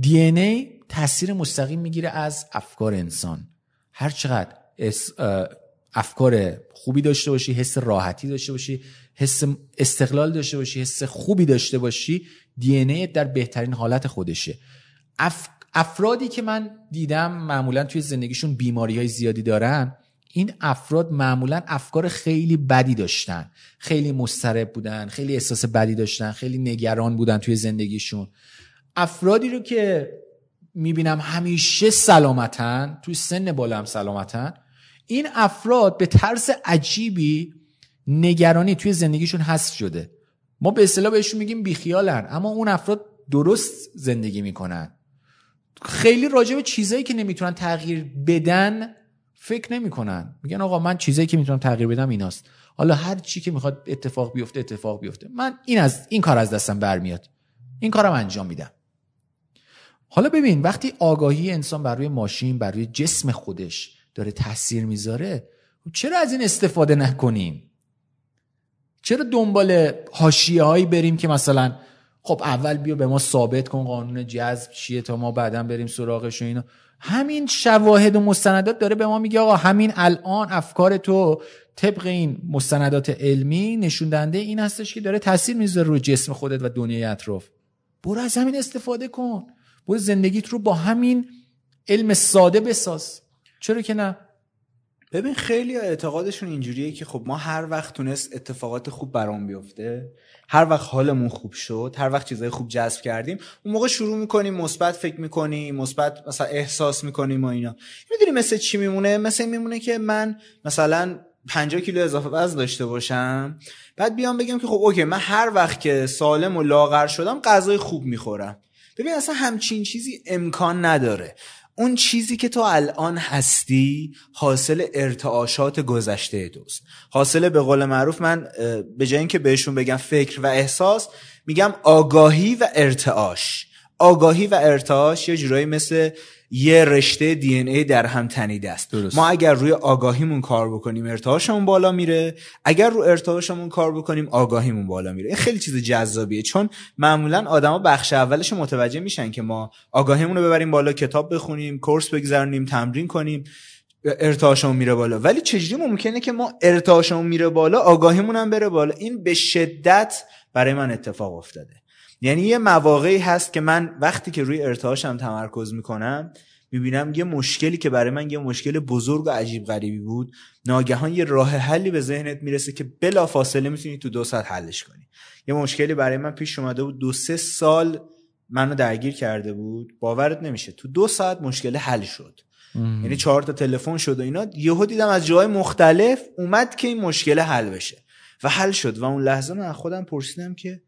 دی ای تاثیر مستقیم می‌گیره از افکار انسان. هر چقدر افکار خوبی داشته باشی حس راحتی داشته باشی حس استقلال داشته باشی حس خوبی داشته باشی دی در بهترین حالت خودشه. اف... افرادی که من دیدم معمولا توی زندگیشون بیماری های زیادی دارن این افراد معمولا افکار خیلی بدی داشتن. خیلی مضطرب بودن خیلی احساس بدی داشتن خیلی نگران بودن توی زندگیشون. افرادی رو که می‌بینم همیشه سلامتن توی سن بالا هم سلامتن این افراد به طرز عجیبی نگرانی توی زندگیشون حذف شده. ما به اصطلاح بهشون میگیم بیخیالن اما اون افراد درست زندگی می‌کنن. خیلی راجع به چیزایی که نمی‌تونن تغییر بدن فکر نمی‌کنن. میگن آقا من چیزایی که می‌تونم تغییر بدم ایناست. حالا هر چی که می‌خواد اتفاق بیفته اتفاق بیفته. من این از این کار از دستم برمیاد. این کارم انجام میدم. حالا ببین وقتی آگاهی انسان بر روی ماشین بر روی جسم خودش داره تاثیر می‌ذاره چرا از این استفاده نکنیم؟ چرا دنبال حاشیه هایی بریم که مثلا خب اول بیا به ما ثابت کن قانون جذب چیه تا ما بعدا بریم سراغش و اینا. همین شواهد و مستندات داره به ما میگه آقا همین الان افکار تو طبق این مستندات علمی نشون دهنده این هستش که داره تاثیر می‌ذاره روی جسم خودت و دنیای اطراف. برو از همین استفاده کن. برو زندگیت رو با همین علم ساده بساز. چرا که نه؟ ببین خیلی اعتقادشون اینجوریه که خب ما هر وقت تونست اتفاقات خوب برام بیفته هر وقت حالمون خوب شد هر وقت چیزای خوب جذب کردیم اون موقع شروع می‌کنیم مثبت فکر می‌کنیم مثبت مثلا احساس می‌کنیم و اینا. می‌دونی مثل چی میمونه؟ مثل میمونه که من مثلا 50 کیلو اضافه وزن داشته باشم بعد بیام بگم که خب اوکی من هر وقت که سالم و لاغر شدم غذای خوب می‌خورم. ببین اصلا همچین چیزی امکان نداره. اون چیزی که تو الان هستی حاصل ارتعاشات گذشته توست. حاصل به قول معروف من به جای اینکه بهشون بگم فکر و احساس میگم آگاهی و ارتعاش. آگاهی و ارتعاش یه جورایی مثل یه رشته دی ای در هم تنیده است. درست. ما اگر روی آگاهیمون کار بکنیم ارتعاشمون بالا میره. اگر رو ارتعاشمون کار بکنیم آگاهیمون بالا میره. این خیلی چیز جذابیه. چون معمولا آدما بخش اولش متوجه میشن که ما آگاهیمون رو ببریم بالا کتاب بخونیم کورس بگذرونیم تمرین کنیم ارتعاشمون میره بالا. ولی چجوری ممکنه که ما ارتعاشمون میره بالا آگاهیمون هم بره بالا؟ این به شدت برای من اتفاق افتاده. یعنی یه مواقعی هست که من وقتی که روی ارتعاشم تمرکز می‌کنم می‌بینم یه مشکلی که برای من یه مشکل بزرگ و عجیب غریبی بود. ناگهان یه راه حلی به ذهنت می‌رسه که بلا فاصله می‌تونی تو دو ساعت حلش کنی. یه مشکلی برای من پیش اومده بود دو سه سال منو درگیر کرده بود. باورت نمیشه تو دو ساعت مشکل حل شد. یعنی چهار تا تلفن شد و اینا. یهو دیدم از جای مختلف اومد که این مشکل حل بشه. و حل شد و اون لحظه من خودم پرسیدم که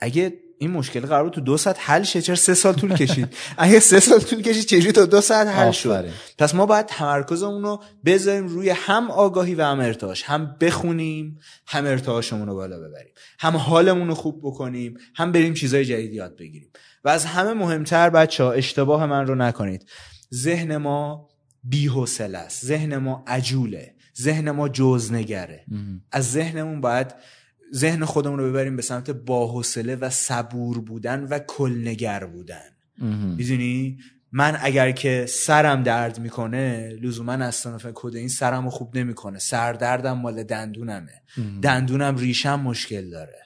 اگه این مشکل قرار بود تو دو ساعت حل شه چرا سه سال طول کشید؟ اگه سه سال طول کشید چجوری تا دو ساعت حل شد. پس ما باید تمرکزمون رو بذاریم روی هم آگاهی و هم ارتعاش. هم بخونیم هم ارتعاشمون رو بالا ببریم. هم حالمون رو خوب بکنیم هم بریم چیزای جدید یاد بگیریم. و از همه مهمتر بچه ها اشتباه من رو نکنید. ذهن ما بی‌حوصله است. ذهن ما عجوله. ذهن ما جزنگره. از ذهنمون باید ذهن خودمون رو ببریم به سمت باحوصله و صبور بودن و کلنگر بودن. می‌دونی؟ من اگر که سرم درد می‌کنه لزوما از کد این سرم رو خوب نمی‌کنه. سردردم مال دندونمه. دندونم ریشم مشکل داره.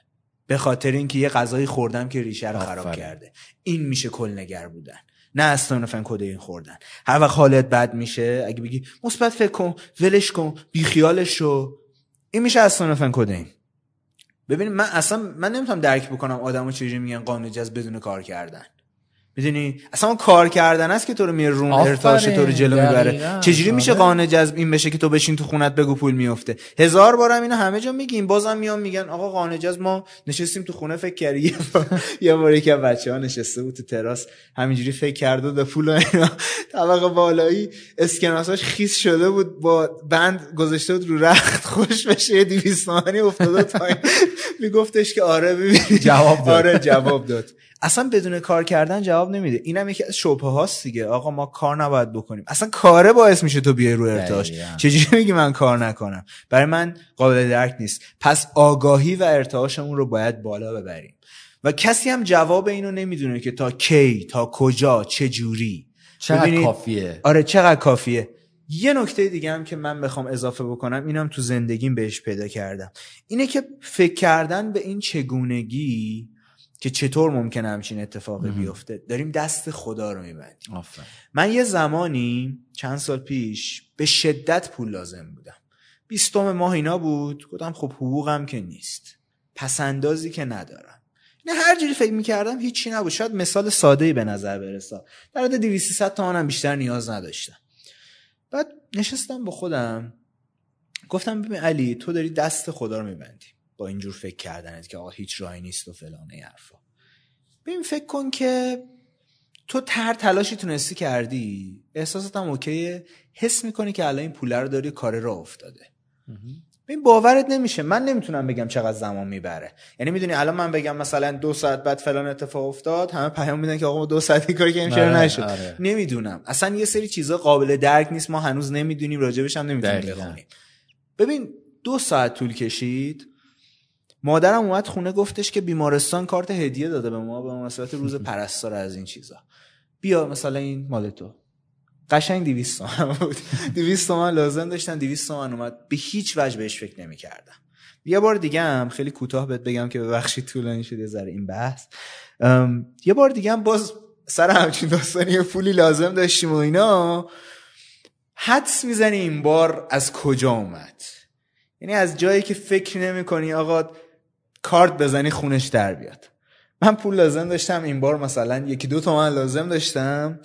به خاطر اینکه یه غذایی خوردم که ریشه رو خراب آفرین. کرده. این میشه کلنگر بودن. نه استانفن کد این خوردن. هر وقت حالت بد میشه اگه بگی مثبت فکر کن ولش کن بیخیالش شو. این میشه استانفن کد این. ببین من اصلا من نمی‌تونم درک بکنم آدمو چجوری میگن قانون جذب بدون کار کردن. می‌دونی اصلا اون کار کردن است که تو رو میره رون. ارتعاش تو رو جلو می‌بره. چجوری میشه. قانون جذب این بشه که تو بشین تو خونت بگو پول میفته هزار بارم اینو همه جا میگیم بازم میان میگن آقا قانون جذب ما نشستیم تو خونه فکر کردی یه بار- یکی از بچه‌ها نشسته بود تو تراس همینجوری فکر کرده به پول اینا طبقه بالایی اسکناساش خیس شده بود با بند گذاشته بود رو رخت خوش بشه یه 200 تومانی افتاده پایین میگفتش که آره ببین جواب داد. آره جواب داد اصلا بدون کار کردن جواب نمیده. اینم یکی از شبهه هاست دیگه. آقا ما کار نباید بکنیم. اصلا کاره باعث میشه تو بیای رو ارتعاش. چجوری میگی من کار نکنم؟ برای من قابل درک نیست. پس آگاهی و ارتعاشمون رو باید بالا ببریم. و کسی هم جواب اینو نمی‌دونه که تا کی تا کجا چه جوری. چقدر ببینید، کافیه؟ آره چقدر کافیه. یه نکته دیگه هم که من بخوام اضافه بکنم اینم تو زندگیم بهش پیدا کردم. اینه که فکر کردن به این چگونگی که چطور ممکنه همچین اتفاقی مهم. بیفته. داریم دست خدا رو میبندیم. من یه زمانی چند سال پیش به شدت پول لازم بودم. بیستم ماه اینا بود گفتم خب حقوقم که نیست. پسندازی که ندارم. نه هر جوری فکر می‌کردم هیچی نبود. شاید مثال ساده به نظر برسه. در حد 200 تومنم بیشتر نیاز نداشتم. بعد نشستم با خودم. گفتم ببین علی تو داری دست خدا رو میبندی. با اینجور فکر کردنت که آقا هیچ راهی نیست و فلان این حرفا. ببین فکر کن که تو تر تلاشی تونستی کردی. احساسات هم اوکیه. حس می‌کنی که الان این پوله رو داری کار را افتاده. ببین باورت نمیشه. من نمی‌تونم بگم چقدر زمان می‌بره. یعنی می‌دونی الان من بگم مثلا دو ساعت بعد فلان اتفاق افتاد همه پیام میدن که آقا ما دو ساعتی کاری چرا آره، نشد؟ آره. نمی‌دونم. اصلا یه سری چیزا قابل درک نیست. ما هنوز نمی‌دونیم راجبش هم نمی‌تونیم. بخونیم ببین دو ساعت طول کشید. مادرم اومد خونه گفتش که بیمارستان کارت هدیه داده به ما به مناسبت روز پرستار از این چیزا. بیا مثلا این مال تو. قشنگ 200 تومن بود. 200 تومن لازم داشتن 200 تومن اومد. به هیچ وجه بهش فکر نمی‌کردم. یه بار دیگه هم خیلی کوتاه بهت بگم که ببخشید طولانی شد یه ذره این بحث. یه بار دیگه هم باز سر همچین داستانی پولی لازم داشتیم و اینا حدس می‌زنی این بار از کجا اومد؟ یعنی از جایی که فکر نمی کنی آقا کارت بزنی خونش در بیاد. من پول لازم داشتم این بار مثلا یکی دو تومن لازم داشتم.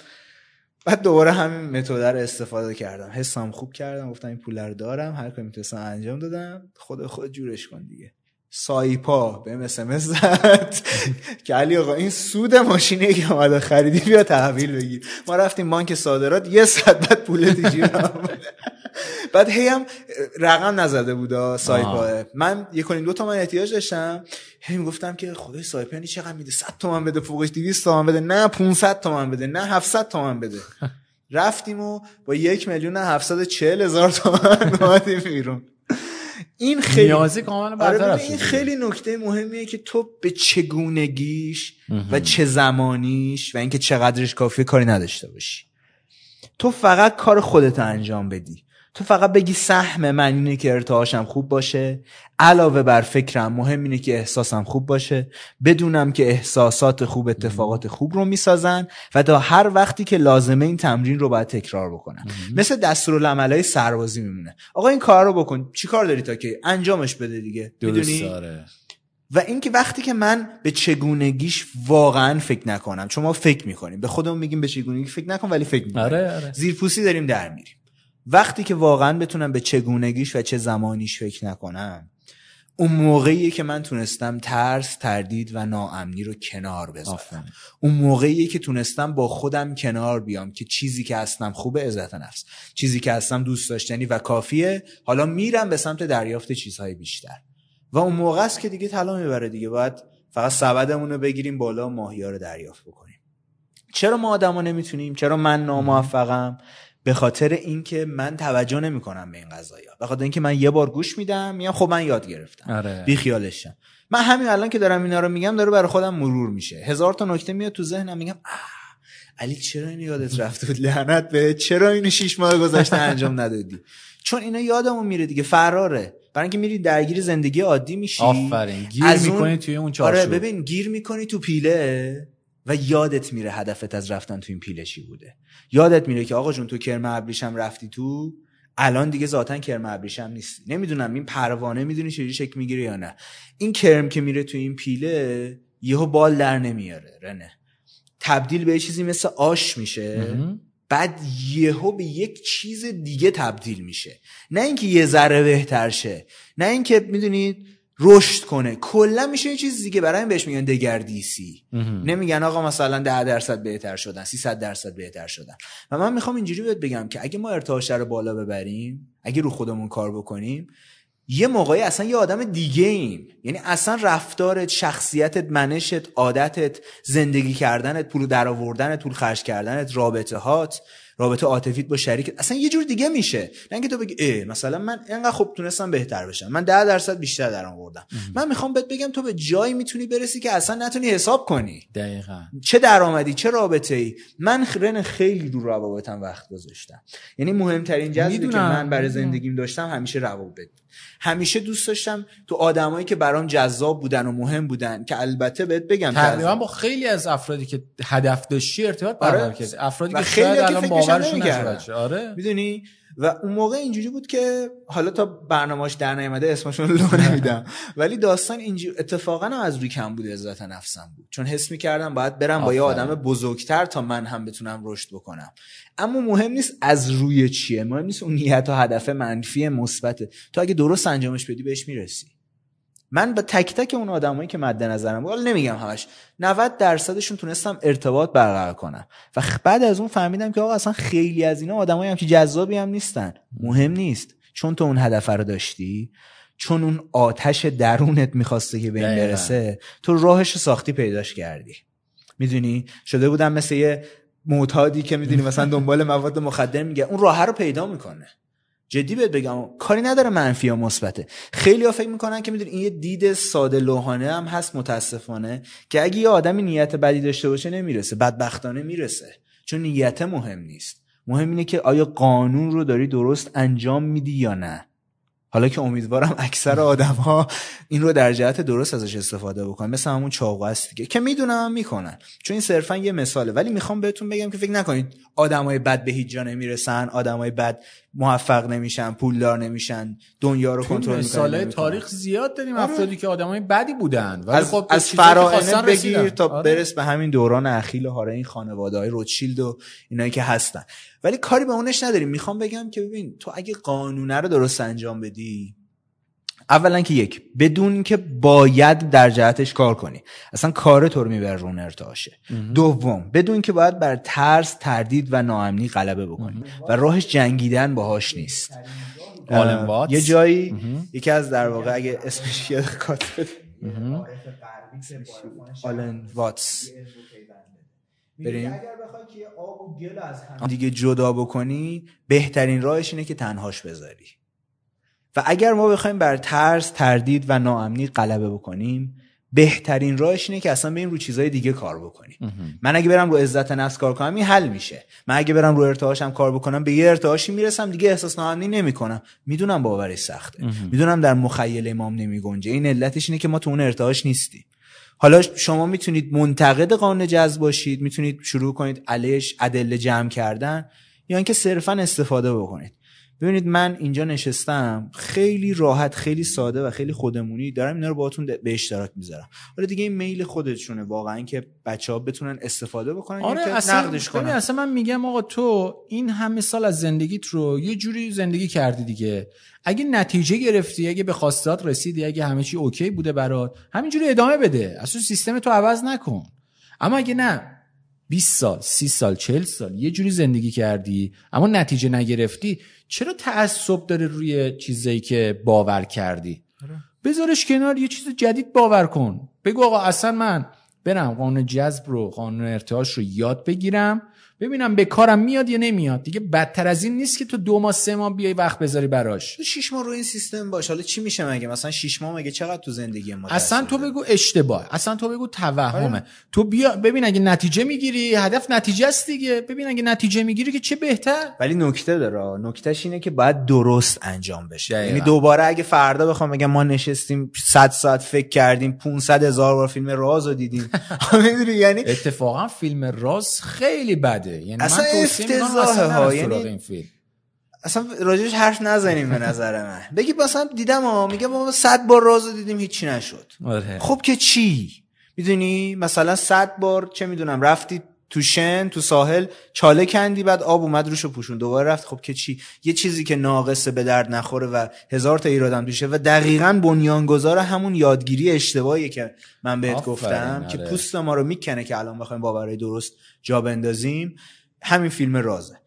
بعد دوباره همین متد رو استفاده کردم. حسم خوب کردم گفتم این پول رو دارم هر کاری می‌تونستم انجام دادم. خدا خود جورش کن دیگه. سایپا به اسمس زد. که علی آقا این سود ماشینی که اومده خریدی بیا تحویل بگیر. ما رفتیم بانک صادرات یه صد بعد پول دیجیرم بعد هی هم رقم نزده بود سایپا. من یک دو تومن احتیاج داشتم. هی گفتم که خدای سایپا یعنی چقدر میده؟ 100 تومن بده فوقش 200 تومن بده. نه 500 تومن بده. نه 700 تومن بده. رفتیم و با یک میلیون و هفتصد هزار تومن اومدیم بیرون. این خیلی نیازی کاملا آره این خیلی نکته مهمیه که تو به چگونگیش و چه زمانیش و اینکه چقدرش کافیه کاری نداشته باشی. تو فقط کار خودت انجام بدی. تو فقط بگی سهم من اینه که ارتعاشم خوب باشه. علاوه بر فکرم مهم اینه که احساسم خوب باشه. بدونم که احساسات خوب اتفاقات خوب رو می‌سازن و تا هر وقتی که لازمه این تمرین رو باید تکرار بکنم. مثل دستورالعملای سربازی میمونه. آقا این کار رو بکن. چی کار داری تا که انجامش بده دیگه؟ می‌دونی؟ و اینکه وقتی که من به چگونگیش واقعا فکر نکنم چون ما فکر می‌کنیم. به خودمون میگیم به چگونگی فکر نکن ولی فکر می‌کنیم. آره آره. زیرپوسی داریم در میریم. وقتی که واقعا بتونم به چگونگیش و چه زمانیش فکر نکنم اون موقعیه که من تونستم ترس تردید و ناامنی رو کنار بذارم. اون موقعیه که تونستم با خودم کنار بیام که چیزی که هستم خوبه عزت نفس. چیزی که هستم دوست داشتنی و کافیه حالا میرم به سمت دریافت چیزهای بیشتر. و اون موقع است که دیگه طلا می‌بره دیگه. باید فقط سبدمون رو بگیریم بالا ماهیا رو دریافت بکنیم. چرا ما آدما نمی‌تونیم؟ چرا من ناموفقم؟ به خاطر اینکه من توجه نمی‌کنم به این قضايا به خاطر اینکه من یه بار گوش میدم میگم خب من یاد گرفتم. آره. بی خیالشم من همین الان که دارم اینا رو میگم داره برای خودم مرور میشه. هزار تا نکته میاد تو ذهنم میگم علی چرا اینو یادت رفته بود؟ لعنت به چرا اینو شیش ماه گذشته انجام ندادی؟ چون اینا یادمون میره دیگه فراره. برای اینکه میری درگیر زندگی عادی میشی. آفرین گیر می‌کنی توی اون چارچوب. آره ببین گیر می‌کنی تو پیله. و یادت میره هدفت از رفتن تو این پیله چی بوده. یادت میره که آقا جون تو کرم ابریشم رفتی تو؟ الان دیگه ذاتا کرم ابریشم نیستی. نمی‌دونم این پروانه می‌دونی چجوری شکل می‌گیره یا نه. این کرم که میره تو این پیله یهو بال در نمیاره رنه. تبدیل به چیزی مثل آش میشه. بعد یهو به یک چیز دیگه تبدیل میشه. نه اینکه یه ذره بهتر شه. نه اینکه می‌دونید رشد کنه. کلا میشه یه چیز دیگه برای بهش میگن دگردیسی. نمیگن آقا مثلا 10 درصد بهتر شدن 300 درصد بهتر شدن. و من می‌خوام اینجوری بهت بگم که اگه ما ارتعاش رو بالا ببریم اگه رو خودمون کار بکنیم یه موقعی اصلا یه آدم دیگه ایم یعنی اصلا رفتارت شخصیتت منشت عادتت زندگی کردنت پول در آوردنت پول خرج کردنت رابطه هات رابطه عاطفیت با شریک اصلا یه جور دیگه میشه. نه اینکه تو بگی ای مثلا من اینقدر خوب تونستم بهتر بشم. من 10 درصد بیشتر در آوردم من می‌خوام بهت بگم تو به جایی می‌تونی برسی که اصلا نتونی حساب کنی. دقیقا. چه درآمدی چه رابطه ای من خرن خیلی رو روابطم وقت گذاشتم. یعنی مهمترین جذبی که من برای زندگیم داشتم همیشه روابط همیشه دوست داشتم تو آدمایی که برام جذاب بودن و مهم بودن که البته بهت بگم تقریبا با خیلی از افرادی که هدف داشتی ارتباط برقرار آره. کردی. افرادی که خیلی الان باورشون آره. می‌دونی؟ و اون موقع اینجوری بود که حالا تا برنامه‌اش در نیامده اسمشون لو نمیدم. ولی داستان اینجوری اتفاقا از روی کم بود عزت نفسم بود. چون حس می‌کردم باید برم با یه آدم بزرگتر تا من هم بتونم رشد بکنم. اما مهم نیست از روی چیه مهم نیست اون نیت و هدف منفی مثبته. تو اگه درست انجامش بدی بهش می‌رسی. من با تک تک اون آدمایی که مد نظرم بود نمیگم همش 90 درصدشون تونستم ارتباط برقرار کنم. و بعد از اون فهمیدم که آقا اصلا خیلی از اینا آدمایی هم که جذابی هم نیستن. مهم نیست. چون تو اون هدف رو داشتی چون اون آتش درونت می‌خواسته که به این برسه تو راهش ساختی پیداش کردی. می‌دونی؟ شده بودم مثل یه معتادی که می‌دونی مثلا دنبال مواد مخدر میگه اون راه رو پیدا می‌کنه. جدی بهت بگم کاری نداره منفی یا مثبته. خیلی ها فکر می‌کنن که می‌دونی این یه دید ساده لوحانه هم هست متاسفانه که اگه یه آدمی نیت بدی داشته باشه نمی‌رسه. بدبختانه می‌رسه. چون نیت مهم نیست. مهم اینه که آیا قانون رو داری درست انجام میدی یا نه. حالا که امیدوارم اکثر آدم ها این رو در جهت درست ازش استفاده بکنن. مثل همون چاقو است دیگه که می‌دونم می‌کنن. چون این صرفا یه مثاله. ولی می‌خوام بهتون بگم که فکر نکنید آدمای بد به هیچ جا نمی‌رسن آدمای بد موفق نمیشن پولدار نمیشن دنیا رو کنترل می‌کنن مثال تاریخ زیاد داریم آره. افرادی که آدمای بدی بودن ولی از, خب از فراعنه بگیر تا آره. برس به همین دوران اخیل هاره این خانواده های روتشیلد و اینایی که هستن ولی کاری به اونش نداریم می‌خوام بگم که ببین تو اگه قانونه رو درست انجام بدی اولا که یک بدون که باید در جهتش کار کنی. اصلا کار تو رو می‌بره رون ارتعاشه دوم بدون که باید بر ترس تردید و ناامنی غلبه بکنی. و راهش جنگیدن باهاش نیست. یه جایی یکی از در واقع اگه اسمش یاد کات آلن واتس. بریم. اگر بخوای که آب و گل از هم دیگه جدا بکنی بهترین راهش اینه که تنهاش بذاری. و اگر ما بخوایم بر ترس تردید و ناامنی غلبه بکنیم بهترین راهش اینه که اصلا بریم رو چیزای دیگه کار بکنیم. من اگه برم رو عزت نفس کار کنم این حل میشه. من اگه برم رو ارتعاشم کار بکنم به یه ارتعاشی می‌رسم دیگه احساس ناامنی نمی‌کنم. می‌دونم باورش سخته. می‌دونم در مخیل امام نمیگنجه. این علتش اینه که ما تو اون ارتعاش نیستیم. حالا شما می‌تونید منتقد قانون جذب باشید می‌تونید شروع کنید علیش ادله جمع کردن یا اینکه صرفا استفاده بکنید. ببینید من اینجا نشستم خیلی راحت خیلی ساده و خیلی خودمونی دارم اینا رو باهاتون به اشتراک می‌ذارم. حالا دیگه این میل خودشونه واقعا که بچه ها بتونن استفاده بکنن آره که اصلا نقدش کنن. اصلا من میگم آقا تو این همه سال از زندگیت رو یه جوری زندگی کردی دیگه. اگه نتیجه گرفتی اگه به خواستات رسیدی اگه همه چی اوکی بوده برات همینجوری ادامه بده. اصلا سیستم تو عوض نکن. اما اگه نه 20 سال 30 سال 40 سال یه جوری زندگی کردی اما نتیجه نگرفتی. چرا تعصب داره روی چیزایی که باور کردی؟ بذارش کنار یه چیز جدید باور کن. بگو آقا اصلا من برم قانون جذب رو قانون ارتعاش رو یاد بگیرم. ببینم به کارم میاد یا نمیاد. دیگه بدتر از این نیست که تو دو ماه سه ماه بیای وقت بذاری براش. شش ماه رو این سیستم باش. حالا چی میشه مگه؟ مثلا شش ماه مگه چقدر تو زندگی ما اصلا تو بگو اشتباه. اصلا تو بگو توهمه. تو بیا ببین اگه نتیجه می‌گیری هدف نتیجه است دیگه. ببین اگه نتیجه می‌گیری که چه بهتر؟ ولی نکته داره. نکتهش اینه که باید درست انجام بشه. یعنی دوباره اگه فردا بخوام بگم ما نشستیم 100 ساعت فکر کردیم 500 هزار بار فیلم راز رو دیدیم یعنی اتفاقا فیلم راز خیلی بده. یعنی اصلا من افتضاحه ها یعنی این فیلم. اصلا راجعش حرف نزنیم به نظر من. بگی مثلا دیدم ها میگه ما 100 بار رازو دیدیم هیچی نشد. آره. خب که چی؟ می‌دونی؟ مثلا 100 بار چه می‌دونم رفتی تو شن تو ساحل چاله کندی بعد آب اومد روشو پوشون. دوباره رفت. خب که چی؟ یه چیزی که ناقصه به درد نخوره و هزار تا ایرادم توشه و دقیقا بنیانگذار همون یادگیری اشتباهی که من بهت گفتم که آره. پوست ما رو می‌کنه که الان بخوایم باورهای درست جا بندازیم. همین فیلم رازه.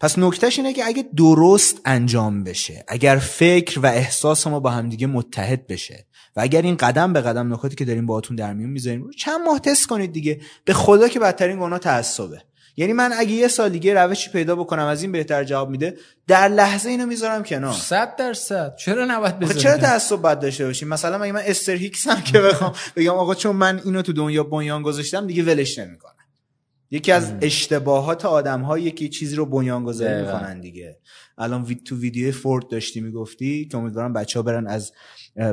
پس نکتهش اینه که اگه درست انجام بشه اگر فکر و احساس ما با همدیگه متحد بشه و اگر این قدم به قدم نکاتی که داریم باهاتون در میون می‌ذاریم چند ماه تست کنید دیگه. به خدا که بدترین گناه تعصبه. یعنی من اگه یه سال دیگه روشی پیدا بکنم از این بهتر جواب میده. در لحظه اینو می‌ذارم کنار. 100 درصد. چرا نباید آخه بذاری چرا تعصب بد داشته باشیم؟ مثلا مگه من استر هیکس هم که بخوام بگم آقا چون من اینو تو دنیا بنیان گذاشتم دیگه ولش نمی‌کنم. یکی از اشتباهات آدم هایی که چیزی رو بنیان گذاری. می‌کنن دیگه. الان تو ویدیو فورد داشتی می‌گفتی که امیدوارم بچه ها برن از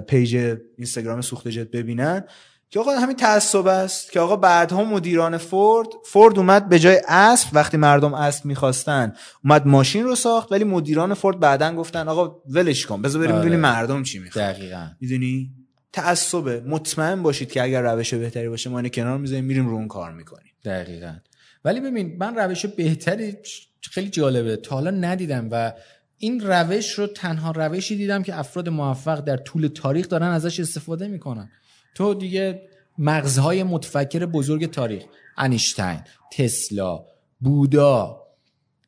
page اینستاگرام سوخت جت ببینن که آقا همین تعصب است که آقا بعدها مدیران فورد فورد اومد به جای اسب وقتی مردم اسب می‌خواستن اومد ماشین رو ساخت ولی مدیران فورد بعدا گفتن آقا ولش کن بذار بریم آره. ببینیم مردم چی می‌خوان. دقیقاً. می‌دونی؟ تعصبه. مطمئن باشید که اگر روش بهتری باشه ما اینو کنار می‌ذاریم میریم رو اون کار می‌کنیم. دقیقا. ولی ببین من روش بهتری خیلی جالبه. تا حالا ندیدم و این روش رو تنها روشی دیدم که افراد موفق در طول تاریخ دارن ازش استفاده می‌کنن. تو دیگه مغزهای متفکر بزرگ تاریخ انیشتین تسلا بودا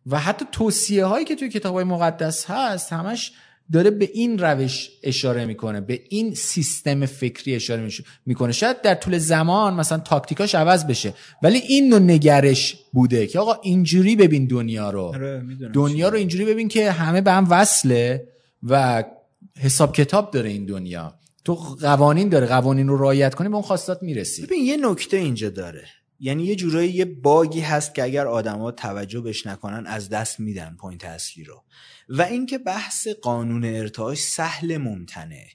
و حتی توصیه هایی که توی کتاب های مقدس هست همش داره به این روش اشاره می‌کنه به این سیستم فکری اشاره می‌کنه. شاید در طول زمان مثلا تاکتیکاش عوض بشه ولی این نوع نگرش بوده که آقا اینجوری ببین دنیا رو. آره، دنیا رو اینجوری ببین که همه به هم وصله و حساب کتاب داره این دنیا. تو قوانین داره قوانین رو رعایت کنی به اون خواستات می‌رسی. ببین یه نکته اینجا داره. یعنی یه جورایی یه bug ی هست که اگر آدما توجه بهش نکنن از دست میدن point اصلی رو. و اینکه بحث قانون ارتعاش سهل ممتنعه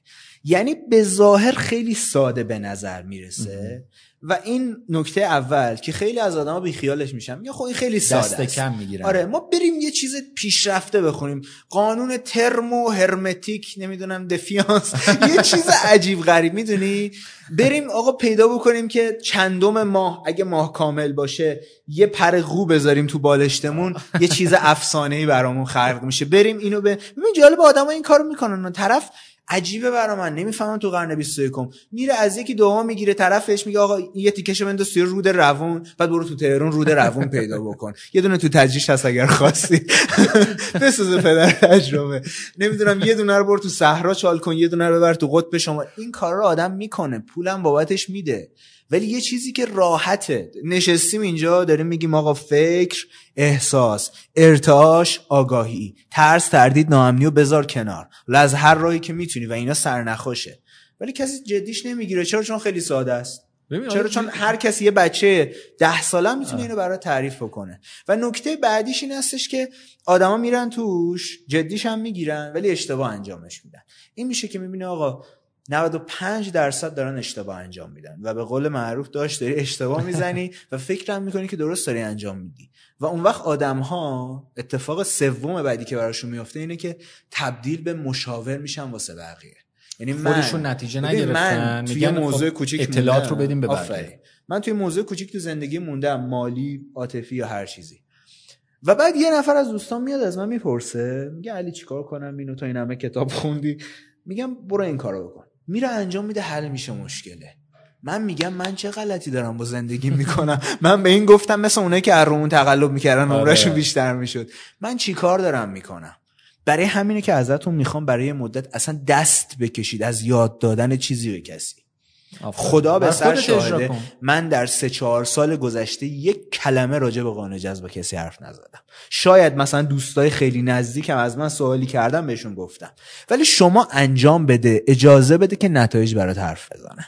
یعنی به ظاهر خیلی ساده به نظر می‌رسه. و این نکته اول که خیلی از آدما بیخیالش میشن یا خب این خیلی ساده دست است. کم می‌گیرن. آره ما بریم یه چیز پیشرفته بخونیم. قانون ترمو هرمتیک نمی‌دونم دفیانس. یه چیز عجیب غریب می‌دونی؟ بریم آقا پیدا بکنیم که چندم ماه اگه ماه کامل باشه یه پر قو بذاریم تو بالشتمون یه چیز افسانه‌ای برامون خلق میشه. بریم اینو به ببین جالب آدما این کارو می‌کنن. طرف عجیبه برا من نمی‌فهمم تو قرن 21 میره از یکی دوم می‌گیره طرفش میگه آقا یه تیکشو بنداز توی رود روون بعد برو تو تهران رود روون پیدا بکن. یه دونه تو تجریش هست اگر خواستی. بسوز پدر تجربه. نمی‌دونم یه دونه رو برو تو صحرا چال کن یه دونه رو ببر تو قطب شما. این کار رو آدم می‌کنه پولم بابتش میده. ولی یه چیزی که راحته. نشستیم اینجا داریم میگیم آقا فکر احساس ارتعاش آگاهی. ترس تردید ناامنی و بذار کنار. از هر راهی که می‌تونی و اینا سرنخوشه ولی کسی جدیش نمی‌گیره. چرا؟ چون خیلی ساده است. چرا؟ چون هر کسی یه بچه ده ساله می‌تونه اینو برای تعریف بکنه. و نکته بعدیش این هستش که آدما میرن توش جدیش هم می‌گیرن ولی اشتباه انجامش میدن. این میشه که می‌بینه آقا 95 درصد دارن اشتباه انجام میدن و به قول معروف داشت داری اشتباه می‌زنی و فکرم می‌کنی که درست داری انجام میدی. و اون وقت آدم ها اتفاق سوم بعدی که براشون میفته اینه که تبدیل به مشاور میشن واسه بقیه. یعنی خودشون نتیجه نگرفتن من توی خب موضوع کوچیک اطلاعات رو بدیم به بقیه. من توی موضوع کوچیک تو زندگی موندم مالی عاطفی یا هر چیزی. و بعد یه نفر از دوستان میاد از من می‌پرسه میگه علی چیکار کنم؟ اینو تو این همه کتاب خوندی؟ میگم برو این کارو بکن. میره انجام میده حل میشه مشکله. من میگم من چه غلطی دارم با زندگی می‌کنم؟ من به این گفتم مثل اونایی که رومون تقلب می‌کردن عمرشون آره. بیشتر می‌شد. من چی کار دارم می‌کنم؟ برای همینه که ازتون می‌خوام برای مدت اصلا دست بکشید از یاد دادن چیزی به کسی. خدا به سر شاهده من در سه چهار سال گذشته یک کلمه راجع به قانون جذب کسی حرف نزدم. شاید مثلا دوستای خیلی نزدیکم از من سوالی کردم بهشون گفتم ولی شما انجام بده اجازه بده که نتایج برات حرف بزنن.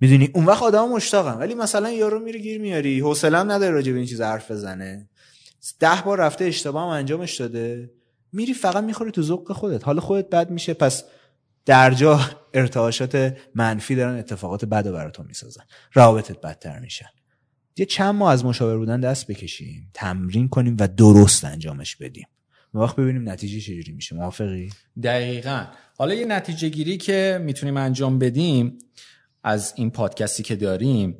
می‌دونی اون وقت آدم مشتاقم ولی مثلا یارو میره گیر میاری حوصله‌ام نداره راجع به این چیز حرف بزنه. ده بار رفته اشتباه انجامش داده. میری فقط می‌خوری تو ذوق خودت. حال خودت بد میشه پس در جا ارتعاشات منفی دارن اتفاقات بد و براتون می‌سازن. روابطت بدتر میشن. یه چند ماه از مشاور بودن دست بکشیم تمرین کنیم و درست انجامش بدیم. وقت ببینیم نتیجه چجوری میشه. موافقی؟ دقیقا. حالا یه نتیجه گیری که می‌تونیم انجام بدیم از این پادکستی که داریم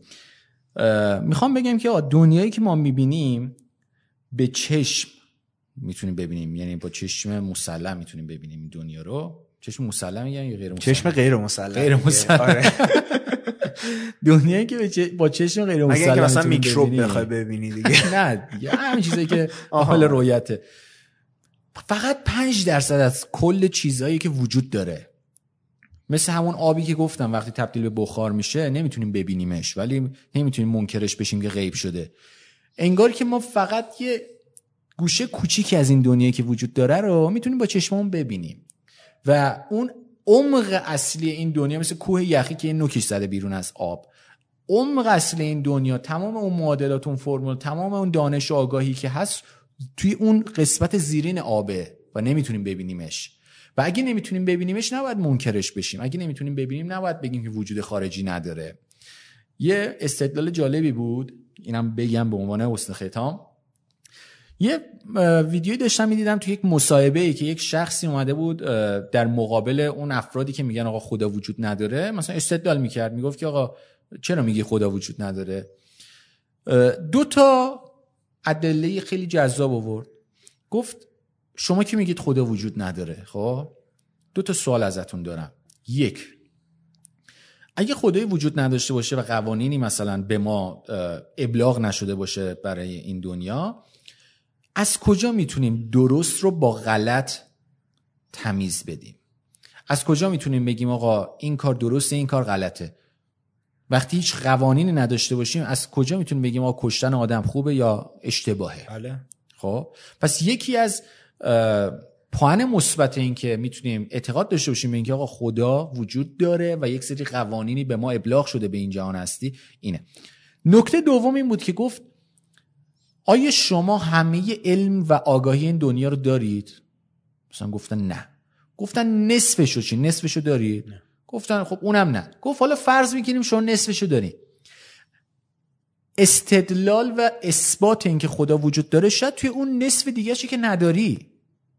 می‌خوام بگم که دنیایی که ما می‌بینیم به چشم می‌تونیم ببینیم. یعنی با چشم مسلم می‌تونیم ببینیم دنیا رو. چشم مسلم میگن یا غیر مسلم؟ چشم غیر مسلم. غیر مسلم. آره. دنیایی که با چشم غیر مسلم اگه مثلا میکروب بخوای ببینی دیگه. نه دیگه. همین چیزایی که حال رویته. فقط پنج درصد از کل چیزهایی که وجود داره. مثل همون آبی که گفتم وقتی تبدیل به بخار میشه نمی‌تونیم ببینیمش ولی نمی‌تونیم منکرش بشیم که غیب شده. انگار که ما فقط یه گوشه کوچیکی از این دنیایی که وجود داره رو می‌تونیم با چشممون ببینیم. و اون عمق اصلی این دنیا مثل کوه یخی که این نوکش زده بیرون از آب. عمق اصلی این دنیا تمام اون معادلات اون فرمول تمام اون دانش و آگاهی که هست توی اون قسمت زیرین آبه و نمی‌تونیم ببینیمش. و اگه نمی‌تونیم ببینیمش نباید منکرش بشیم. اگه نمی‌تونیم ببینیم نباید بگیم که وجود خارجی نداره. یه استدلال جالبی بود. اینم بگم به عنوان حسن ختام. یه ویدیویی داشتم می‌دیدم تو یک مصاحبه ای که یک شخصی اومده بود در مقابل اون افرادی که میگن آقا خدا وجود نداره مثلا استدلال می‌کرد می‌گفت که آقا چرا میگی خدا وجود نداره؟ دو تا ادله خیلی جذاب آورد. گفت شما که میگید خدا وجود نداره خب؟ دو تا سوال ازتون دارم. یک اگه خدایی وجود نداشته باشه و قوانینی مثلا به ما ابلاغ نشده باشه برای این دنیا از کجا می‌تونیم درست رو با غلط تمیز بدیم؟ از کجا می‌تونیم بگیم آقا این کار درسته این کار غلطه؟ وقتی هیچ قوانینی نداشته باشیم از کجا می‌تونیم بگیم آقا کشتن آدم خوبه یا اشتباهه؟ بله. خب پس یکی از پوان مثبت این که می‌تونیم اعتقاد داشته باشیم به اینکه آقا خدا وجود داره و یک سری قوانینی به ما ابلاغ شده به این جهان هستی اینه. نکته دوم این بود که گفت آیا شما همه علم و آگاهی این دنیا رو دارید؟ مثلا گفتن نه. گفتن نصفشو چی؟ نصفشو دارید؟ نه. گفتن خب اونم نه. گفت حالا فرض می‌کنیم شما نصفشو دارید. استدلال و اثبات اینکه خدا وجود داره شاید توی اون نصف دیگه که نداری.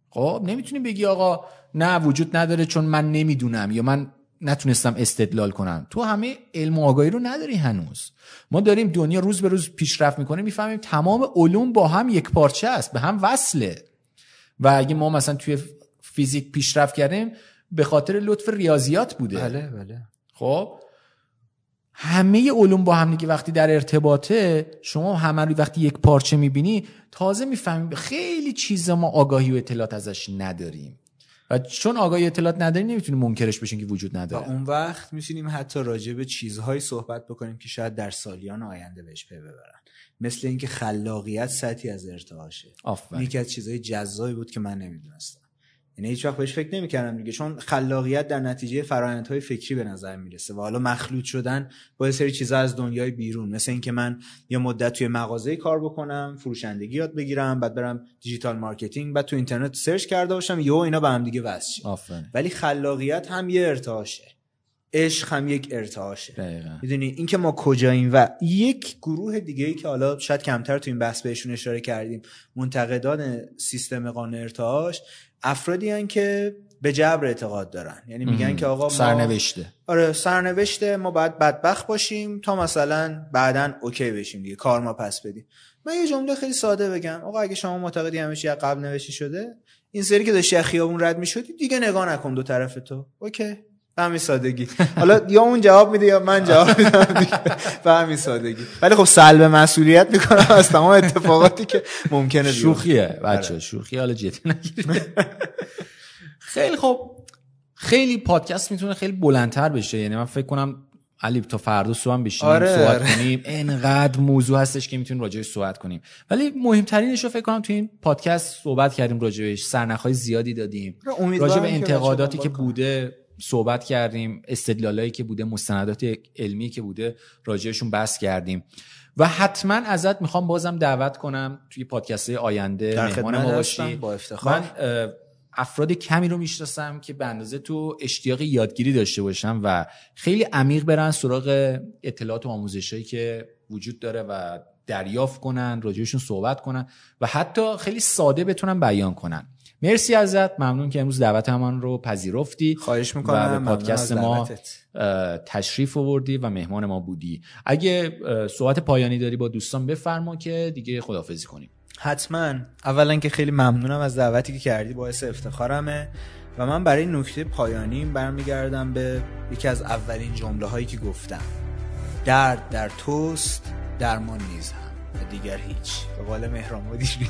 خب نمی‌تونی بگی آقا نه وجود نداره چون من نمی‌دونم یا من نتونستم استدلال کنم. تو همه علم و آگاهی رو نداری هنوز. ما داریم دنیا روز به روز پیشرفت می‌کنه می‌فهمیم تمام علوم با هم یک پارچه است به هم وصله. و اگه ما مثلا توی فیزیک پیشرفت کردیم به خاطر لطف ریاضیات بوده. بله بله. خب؟ همه علوم با هم دیگه وقتی در ارتباطه شما همه رو وقتی یک پارچه می‌بینی تازه می‌فهمی خیلی چیزا ما آگاهی و اطلاعات ازش نداریم. و چون آگاهی اطلاعات نداریم نمی‌تونیم منکرش بشیم که وجود و نداره اون وقت می‌تونیم حتی راجع به چیزهایی صحبت بکنیم که شاید در سالیان آینده بهش پی ببرن. مثل اینکه خلاقیت سطحی از ارتعاشه. یکی از چیزهای جذابی بود که من نمی‌دونستم. یعنی هیچ وقت بهش فکر نمی‌کردم دیگه چون خلاقیت در نتیجه فرآیندهای فکری به نظر می‌رسه و حالا مخلوط شدن با یه سری چیزا از دنیای بیرون. مثل اینکه من یه مدت توی مغازه کار بکنم فروشندگی یاد بگیرم بعد برم digital marketing بعد تو اینترنت search کرده باشم یهو اینا به هم دیگه وصل ولی خلاقیت هم یه ارتعاشه. عشق هم یک ارتعاشه. می‌دونی؟ اینکه ما کجاییم و یک گروه دیگه ای که حالا شاید کمتر تو این بحث بهشون اشاره کردیم منتقدان سیستم قانون ارتعاش افرادی هن که به جبر اعتقاد دارن. یعنی میگن. که آقا ما سرنوشته. آره سرنوشته ما باید بدبخت باشیم تا مثلا بعدا اوکی بشیم دیگه کار ما پس بدیم. من یه جمله خیلی ساده بگم. آقا اگه شما معتقدی همه چی از قبل نوشته شده این سری که داشتی از خیابون رد می‌شدی دیگه نگاه نکن دو طرف تو. اوکی. به همین سادگی. حالا یا اون جواب میده یا من جواب میدم به همین سادگی. ولی خب سلب مسئولیت می‌کنم از تمام اتفاقاتی که ممکنه بیفته. شوخیه بچه آره. شوخی حالا جدی نگیرید. خیلی خب خیلی پادکست می‌تونه خیلی بلندتر بشه. یعنی من فکر کنم علی تا فردا صبح هم بشینیم آره، صحبت آره. کنیم. انقدر موضوع هستش که می‌تونیم راجعش صحبت کنیم. ولی مهمترینش رو فکر کنم تو این پادکست صحبت کردیم راجعش سرنخهای زیادی دادیم. راجع به انتقاداتی که بوده. صحبت کردیم استدلالایی که بوده مستندات علمی که بوده راجعشون بحث کردیم. و حتما ازت می‌خوام بازم دعوت کنم توی پادکست آینده مهمان ما باشی. با افتخار. من افراد کمی رو می‌شناسم که به اندازه تو اشتیاق یادگیری داشته باشم و خیلی عمیق برن سراغ اطلاعات و آموزشایی که وجود داره و دریافت کنن راجعشون صحبت کنن و حتی خیلی ساده بتونن بیان کنن. مرسی ازت. ممنون که امروز دعوت من رو پذیرفتی خواهش می‌کنم. و به پادکست ما تشریف آوردی و مهمان ما بودی. اگه صحبت پایانی داری با دوستان بفرما که دیگه خدافزی کنیم. حتما. اولا که خیلی ممنونم از دعوتی که کردی. باعث افتخارمه. و من برای نکته پایانی برمیگردم به یکی از اولین جمله هایی که گفتم. درد در توست درمان نیز هم و دیگر هیچ. به قول مهران مدیری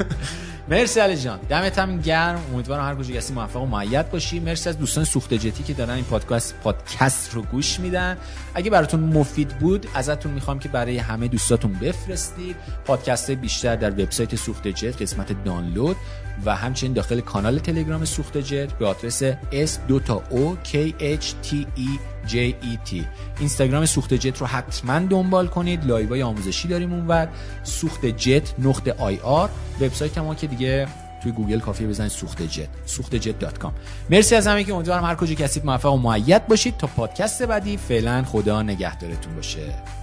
مرسی علی جان. دمت هم گرم. امیدوارم هر کجا هستی موفق و معید باشی. مرسی از دوستان سوخت جتی که دارن این پادکست پادکست رو گوش میدن. اگه براتون مفید بود ازتون می‌خوام که برای همه دوستاتون بفرستید. پادکست بیشتر در وبسایت سوخت جت قسمت دانلود. و همچنین داخل کانال تلگرام سوخت جت به آدرس s 2 تا o k h t e j e t. اینستاگرام سوخت جت رو حتما دنبال کنید. live های آموزشی داریم اونور سوخت جت نقطه IR. وبسایت ما که دیگه توی گوگل کافیه بزنید سوخت جت. سوخت جت dot com. مرسی از همه که امیدوارم هر کجا هستید موفق و موید باشید. تا پادکست بعدی فعلا خدا نگهدارتون باشه.